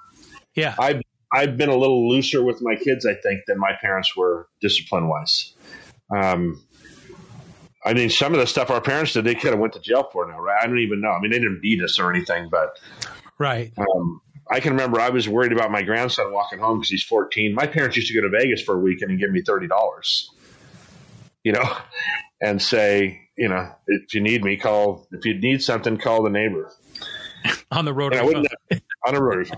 Yeah. I've I've been a little looser with my kids, I think, than my parents were discipline wise. Um, I mean, some of the stuff our parents did, they could have went to jail for now, right? I don't even know. I mean, they didn't beat us or anything, but right. Um, I can remember I was worried about my grandson walking home because he's 14. My parents used to go to Vegas for a weekend and give me thirty dollars, you know, [LAUGHS] and say, you know, if you need me, call. If you need something, call the neighbor [LAUGHS] on the road. on a road.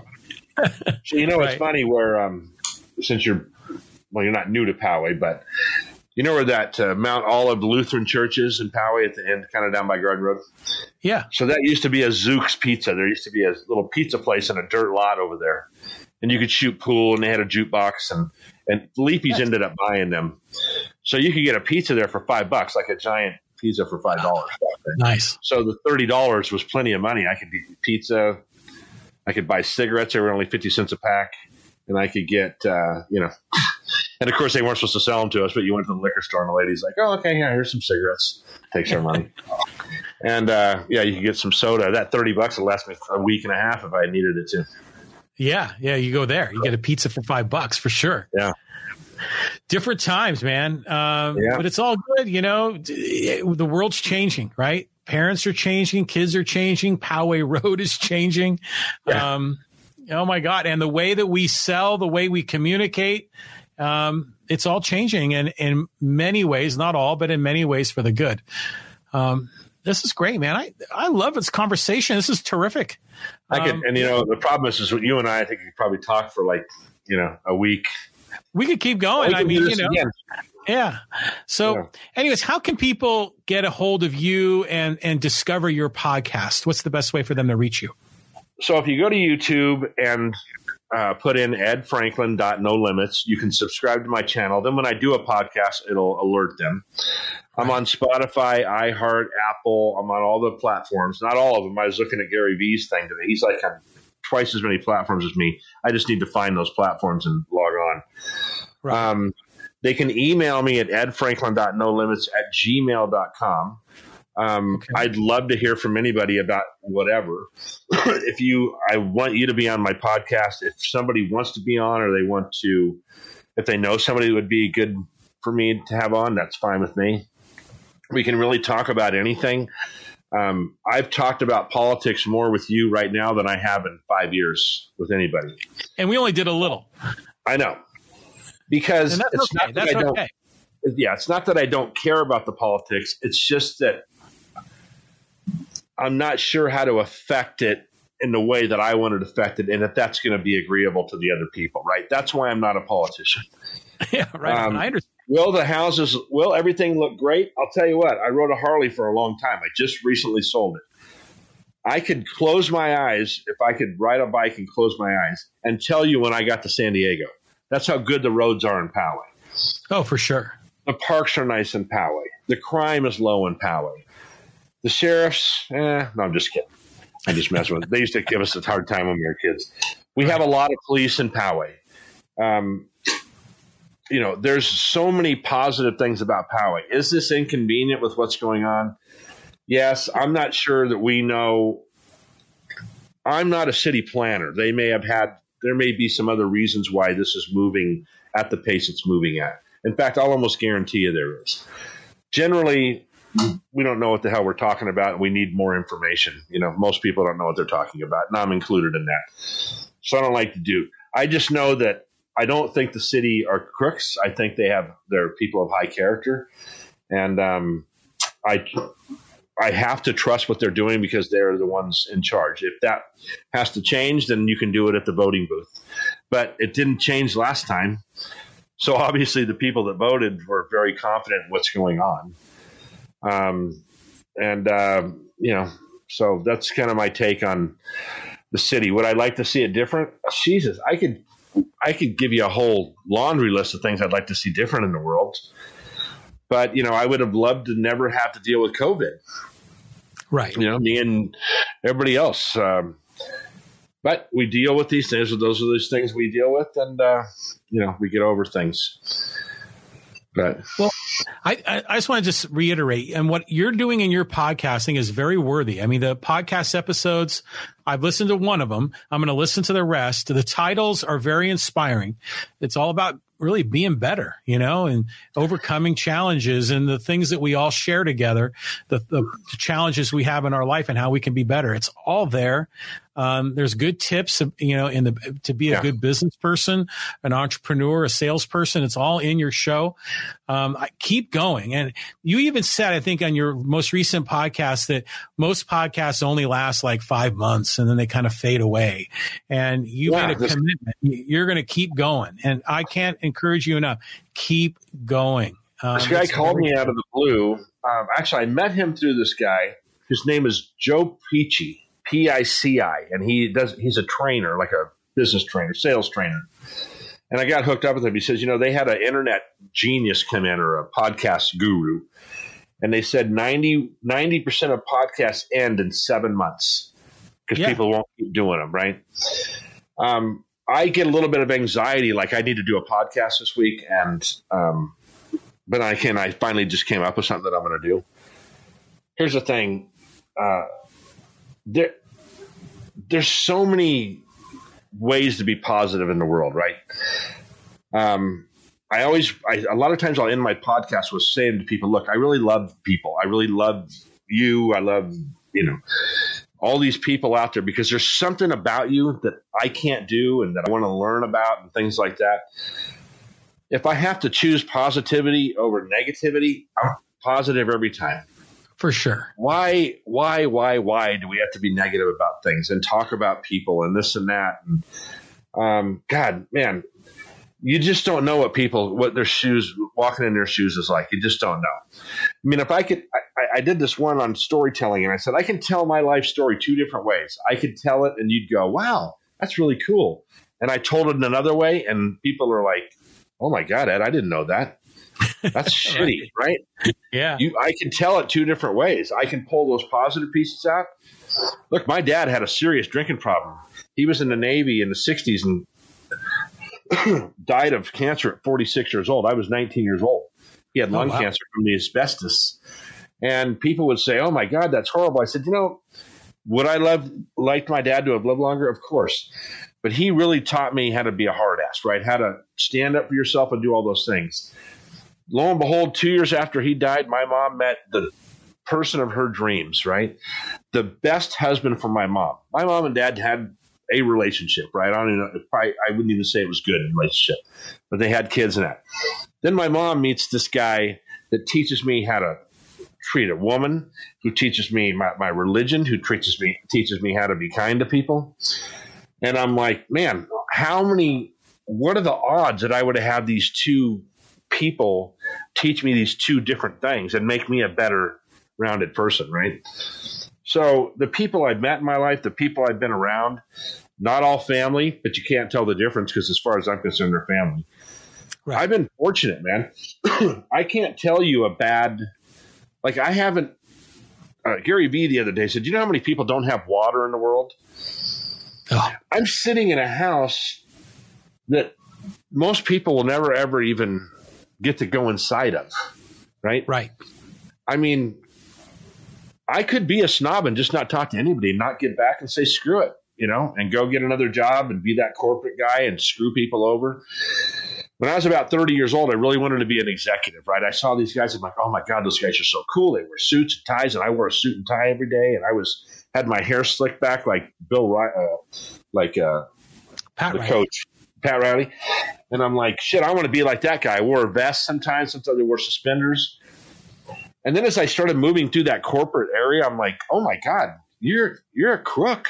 [LAUGHS] so you know, right. it's funny where um, since you're well, you're not new to Poway, but you know where that uh, Mount Olive Lutheran Church is in Poway at the end, kind of down by Garden Road. Yeah. So that used to be a Zook's Pizza. There used to be a little pizza place in a dirt lot over there, and you could shoot pool, and they had a jukebox, and and Leapy's nice. ended up buying them, so you could get a pizza there for five bucks, like a giant pizza for five dollars. Nice. So the thirty dollars was plenty of money. I could get pizza, I could buy cigarettes; they were only fifty cents a pack, and I could get uh, you know. and of course, they weren't supposed to sell them to us, but you went to the liquor store, and the lady's like, "Oh, okay, yeah, here's some cigarettes." Takes our money, and uh, yeah, you could get some soda. That thirty bucks would last me a week and a half if I needed it to. Yeah, yeah, you go there, you get a pizza for five bucks for sure. Yeah different times, man. Um, yeah. But it's all good, you know. The world's changing, right? parents are changing, kids are changing, Poway [LAUGHS] Road is changing. Yeah. Um, oh my God. And the way that we sell, the way we communicate, um, it's all changing and in many ways, not all, but in many ways for the good. Um, this is great, man. I, I love this conversation. This is terrific. I could, um, and you know, the problem is, is you and I, I think we could probably talk for like, you know, a week. We could keep going. I mean, you know, again. Yeah. So, yeah. anyways, how can people get a hold of you and and discover your podcast? What's the best way for them to reach you? So, if you go to YouTube and uh, put in Ed Franklin no limits. You can subscribe to my channel. Then when I do a podcast, it'll alert them. I'm on Spotify, iHeart, Apple. I'm on all the platforms. Not all of them. I was looking at Gary Vee's thing today. He's like on twice as many platforms as me. I just need to find those platforms and log on. Right. Um, they can email me at edfranklin.nolimits at gmail.com. Um, okay. I'd love to hear from anybody about whatever. [CLEARS THROAT] if you, I want you to be on my podcast. If somebody wants to be on, or they want to, if they know somebody would be good for me to have on, that's fine with me. We can really talk about anything. Um, I've talked about politics more with you right now than I have in five years with anybody. And we only did a little. I know because it's okay. not that that's I don't. Okay. Yeah, it's not that I don't care about the politics. It's just that I'm not sure how to affect it in the way that I want it affected, and if that's going to be agreeable to the other people, right? That's why I'm not a politician. [LAUGHS] yeah, right. Um, I understand. Will the houses? Will everything look great? I'll tell you what. I rode a Harley for a long time. I just recently sold it. I could close my eyes if I could ride a bike and close my eyes and tell you when I got to San Diego. That's how good the roads are in Poway. Oh, for sure. The parks are nice in Poway. The crime is low in Poway. The sheriffs, eh, no, I'm just kidding. I just mess with. Them. They used to give us a hard time when we were kids. We have a lot of police in Poway. Um, you know, there's so many positive things about Poway. Is this inconvenient with what's going on? Yes, I'm not sure that we know. I'm not a city planner. They may have had. There may be some other reasons why this is moving at the pace it's moving at. In fact, I'll almost guarantee you there is. Generally, we don't know what the hell we're talking about. We need more information. You know, most people don't know what they're talking about, and I'm included in that. So I don't like to do. I just know that I don't think the city are crooks. I think they have they're people of high character, and um, I I have to trust what they're doing because they're the ones in charge. If that has to change, then you can do it at the voting booth. But it didn't change last time. So obviously, the people that voted were very confident in what's going on. Um, and, uh, you know, so that's kind of my take on the city. Would I like to see it different? Jesus, I could, I could give you a whole laundry list of things I'd like to see different in the world. But, you know, I would have loved to never have to deal with COVID. Right. You know, me and everybody else. Um, but we deal with these things. Those are those things we deal with, and uh, you know, we get over things. But well, I, I, just want to just reiterate, and what you're doing in your podcasting is very worthy. I mean, the podcast episodes, I've listened to one of them. I'm going to listen to the rest. The titles are very inspiring. It's all about really being better, you know, and overcoming challenges and the things that we all share together, the, the, the challenges we have in our life and how we can be better. It's all there. Um, there's good tips, you know, in the to be a yeah. good business person, an entrepreneur, a salesperson. It's all in your show. Um, I keep going, and you even said, I think, on your most recent podcast that most podcasts only last like five months and then they kind of fade away. And you yeah, made a this- commitment. You're going to keep going, and I can't encourage you enough. Keep going. Um, this guy called me out of the blue. Um, actually, I met him through this guy. His name is Joe Pici P I C I, and he does. He's a trainer, like a business trainer, sales trainer. And I got hooked up with him. He says, you know, they had an internet genius come in or a podcast guru, and they said 90 percent of podcasts end in seven months because yeah. people won't keep doing them, right? Um, I get a little bit of anxiety, like I need to do a podcast this week, and um, but I can. I finally just came up with something that I'm going to do. Here's the thing. Uh, there there's so many ways to be positive in the world, right? Um, I always, I, a lot of times I'll end my podcast with saying to people, look, I really love people. I really love you. I love, you know, all these people out there because there's something about you that I can't do and that I want to learn about and things like that. If I have to choose positivity over negativity, I'm positive every time. For sure. Why, why, why, why do we have to be negative about things and talk about people and this and that? And, um, God, man, you just don't know what people, what their shoes, walking in their shoes is like. You just don't know. I mean, if I could, I, I did this one on storytelling and I said, I can tell my life story two different ways. I could tell it and you'd go, wow, that's really cool. and I told it in another way, and people are like, "Oh my god, Ed, I didn't know that." That's [LAUGHS] shitty, right? Yeah. You, I can tell it two different ways. I can pull those positive pieces out. Look, my dad had a serious drinking problem. He was in the Navy in the '60s and [CLEARS THROAT] died of cancer at 46 years old. I was 19 years old. He had oh, lung wow. cancer from the asbestos. And people would say, "Oh my God, that's horrible." I said, "You know, would I love liked my dad to have lived longer? Of course, but he really taught me how to be a hard ass, right? How to stand up for yourself and do all those things." Lo and behold, two years after he died, my mom met the person of her dreams, right? The best husband for my mom. My mom and dad had a relationship, right? I don't even. Probably, I wouldn't even say it was good relationship, but they had kids in that. Then my mom meets this guy that teaches me how to treat a woman, who teaches me my, my religion, who teaches me teaches me how to be kind to people. And I'm like, man, how many? What are the odds that I would have had these two people teach me these two different things and make me a better rounded person, right? So the people I've met in my life, the people I've been around, not all family, but you can't tell the difference because as far as I'm concerned, they're family. Right. I've been fortunate, man. [CLEARS THROAT] I can't tell you a bad, like I haven't. Uh, Gary Vee the other day said, "Do you know how many people don't have water in the world?" Oh, I'm sitting in a house that most people will never ever even get to go inside of, right? right. I mean, I could be a snob and just not talk to anybody and not get back and say screw it, you know, and go get another job and be that corporate guy and screw people over. When I was about 30 years old, I really wanted to be an executive, right? I saw these guys. And I'm like, oh my God, those guys are so cool. They wear suits and ties, and I wore a suit and tie every day. And I was had my hair slicked back like Bill, uh, like uh, Pat the Riley. coach, Pat Riley. And I'm like, shit, I want to be like that guy. I wore a vest sometimes, sometimes I wore suspenders. And then as I started moving through that corporate area, I'm like, oh my God, you're you're a crook.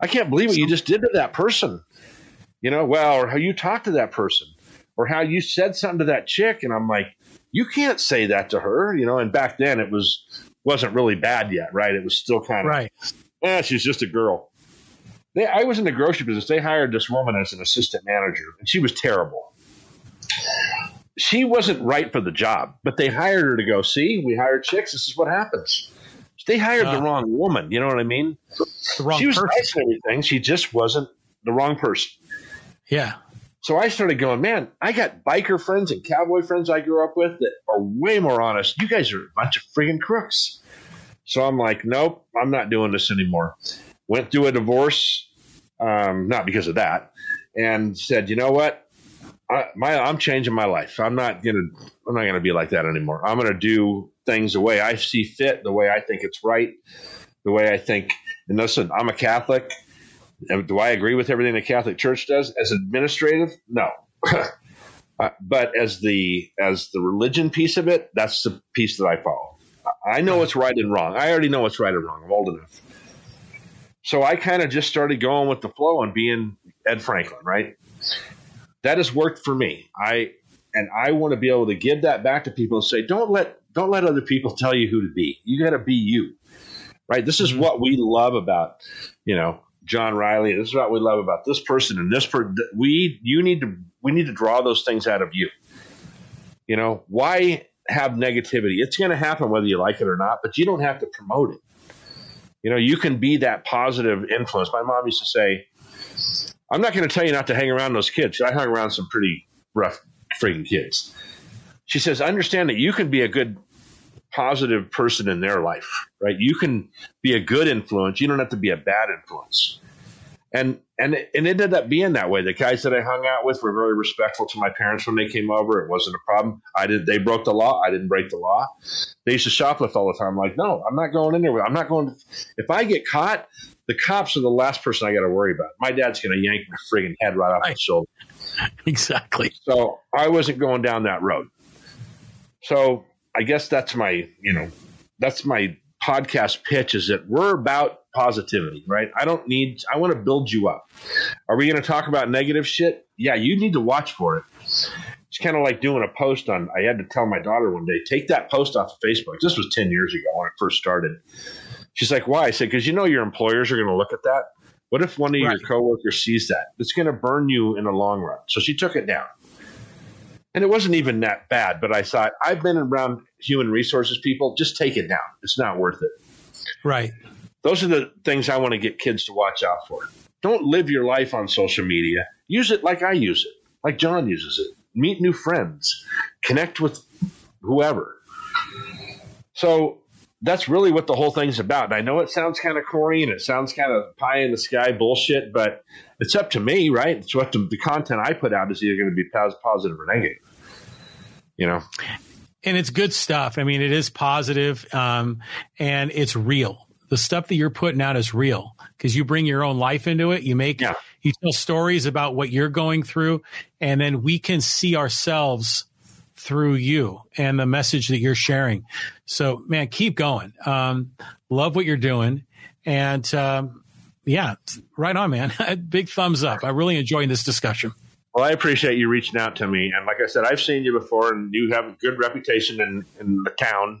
I can't believe what you just did to that person. You know, well, or how you talked to that person, or how you said something to that chick. And I'm like, you can't say that to her, you know. And back then it was wasn't really bad yet, right? It was still kind of Right. eh, she's just a girl. They, I was in the grocery business. They hired this woman as an assistant manager, and she was terrible. She wasn't right for the job, but they hired her to go, see, we hired chicks. This is what happens. They hired Uh. the wrong woman. You know what I mean? The wrong she was person. nice and everything. She just wasn't the wrong person. Yeah. So I started going, man, I got biker friends and cowboy friends I grew up with that are way more honest. You guys are a bunch of friggin' crooks. So I'm like, nope, I'm not doing this anymore. Went through a divorce, um, not because of that, and said, you know what? I, my, I'm changing my life. I'm not gonna, I'm not gonna be like that anymore. I'm gonna do things the way I see fit, the way I think it's right, the way I think. And listen, I'm a Catholic. Do I agree with everything the Catholic Church does as administrative? No. [CLEARS THROAT] Uh, but as the as the religion piece of it, that's the piece that I follow. I know what's right and wrong. I already know what's right and wrong. I'm old enough. So I kind of just started going with the flow and being Ed Franklin, right? That has worked for me. I and I want to be able to give that back to people and say, don't let don't let other people [LAUGHS] tell you who to be. You got to be you, right? This is Mhm. what we love about, you know, John Riley. This is what we love about this person and this person. We you need to we need to draw those things out of you. You know why have negativity? It's going to happen whether you like it or not, but you don't have to promote it. You know, you can be that positive influence. My mom used to say, "I'm not going to tell you not to hang around those kids." I hung around some pretty rough freaking kids. She says, "Understand that you can be a good." positive person in their life right you can be a good influence you don't have to be a bad influence and and it, and it ended up being that way. The guys that I hung out with were very respectful to my parents when they came over. It wasn't a problem. I did. They broke the law. I didn't break the law. They used to shoplift all the time. I'm like, no, I'm not going in there. I'm not going. To, if I get caught, the cops are the last person I got to worry about. My dad's going to yank my friggin' head right off my shoulder. [LAUGHS] Exactly. So I wasn't going down that road. So I guess that's my, you know, that's my podcast pitch is that we're about positivity, right? I don't need, I want to build you up. Are we going to talk about negative shit? Yeah, you need to watch for it. It's kind of like doing a post on, I had to tell my daughter one day, take that post off of Facebook. This was 10 years ago when it first started. She's like, why? I said, because you know your employers are going to look at that. What if one of right. your coworkers sees that? It's going to burn you in the long run. So she took it down. And it wasn't even that bad, but I thought, I've been around human resources people, just take it down. It's not worth it. Right. Those are the things I want to get kids to watch out for. Don't live your life on social media. Use it like I use it, like John uses it. Meet new friends, connect with whoever. So that's really what the whole thing's about. And I know it sounds kind of corny and it sounds kind of pie in the sky bullshit, but it's up to me, right? It's what the, the content I put out is either going to be positive or negative. You know, and it's good stuff. I mean, it is positive, um, and it's real. The stuff that you're putting out is real because you bring your own life into it. You make, yeah. you tell stories about what you're going through, and then we can see ourselves through you and the message that you're sharing. So, man, keep going. Um, love what you're doing. And um, yeah, right on, man. [LAUGHS] Big thumbs up. I'm really enjoying this discussion. Well, I appreciate you reaching out to me. And like I said, I've seen you before, and you have a good reputation in, in the town.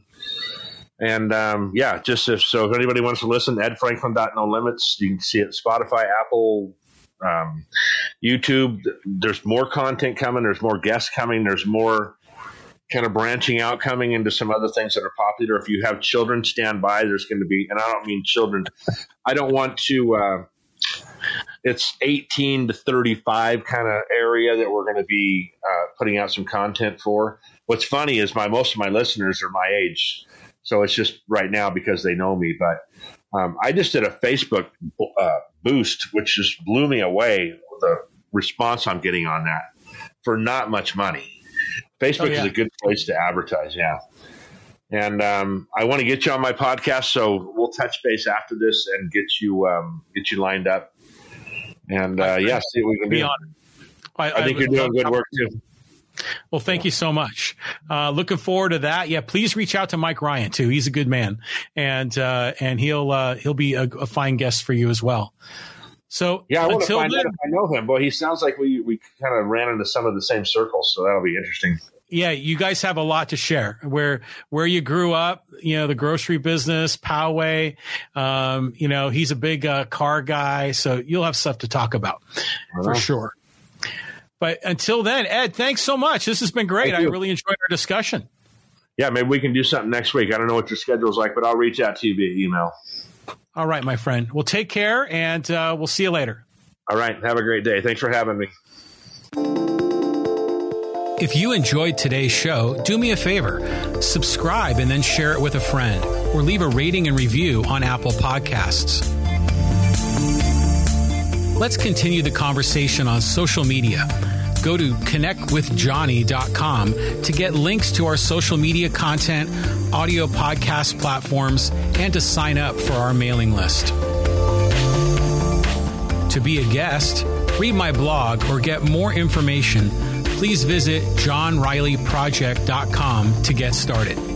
And um, yeah, just if so, if anybody wants to listen, edfranklin.no limits. You can see it Spotify, Apple, um, YouTube. There's more content coming. There's more guests coming. There's more kind of branching out, coming into some other things that are popular. If you have children, stand by. There's going to be, and I don't mean children. I don't want to. Uh, it's 18 to 35 kind of area that we're going to be uh, putting out some content for. What's funny is my most of my listeners are my age, so it's just right now because they know me. But um, I just did a Facebook uh, boost, which just blew me away. with The response I'm getting on that for not much money. Facebook oh, yeah. is a good place to advertise. Yeah. And um, I want to get you on my podcast, so we'll touch base after this and get you um, get you lined up. And uh, yeah, see what we can do. I, I, think you're doing good work too. Well, thank you so much. Uh, looking forward to that. Yeah, please reach out to Mike Ryan too. He's a good man, and uh, and he'll uh, he'll be a, a, fine guest for you as well. So yeah, I want to find then, out if I know him. Boy, he sounds like we we kind of ran into some of the same circles, so that'll be interesting. Yeah, you guys have a lot to share. Where where you grew up, you know, the grocery business, Poway. Um, you know, he's a big uh, car guy, so you'll have stuff to talk about for sure. But until then, Ed, thanks so much. This has been great. I really enjoyed our discussion. Yeah, maybe we can do something next week. I don't know what your schedule's like, but I'll reach out to you via email. All right, my friend. Well, take care, and uh, we'll see you later. All right. Have a great day. Thanks for having me. If you enjoyed today's show, do me a favor subscribe and then share it with a friend, or leave a rating and review on Apple Podcasts. Let's continue the conversation on social media. Go to connectwithjohnny.com to get links to our social media content, audio podcast platforms, and to sign up for our mailing list. To be a guest, read my blog, or get more information, please visit johnrileyproject.com to get started.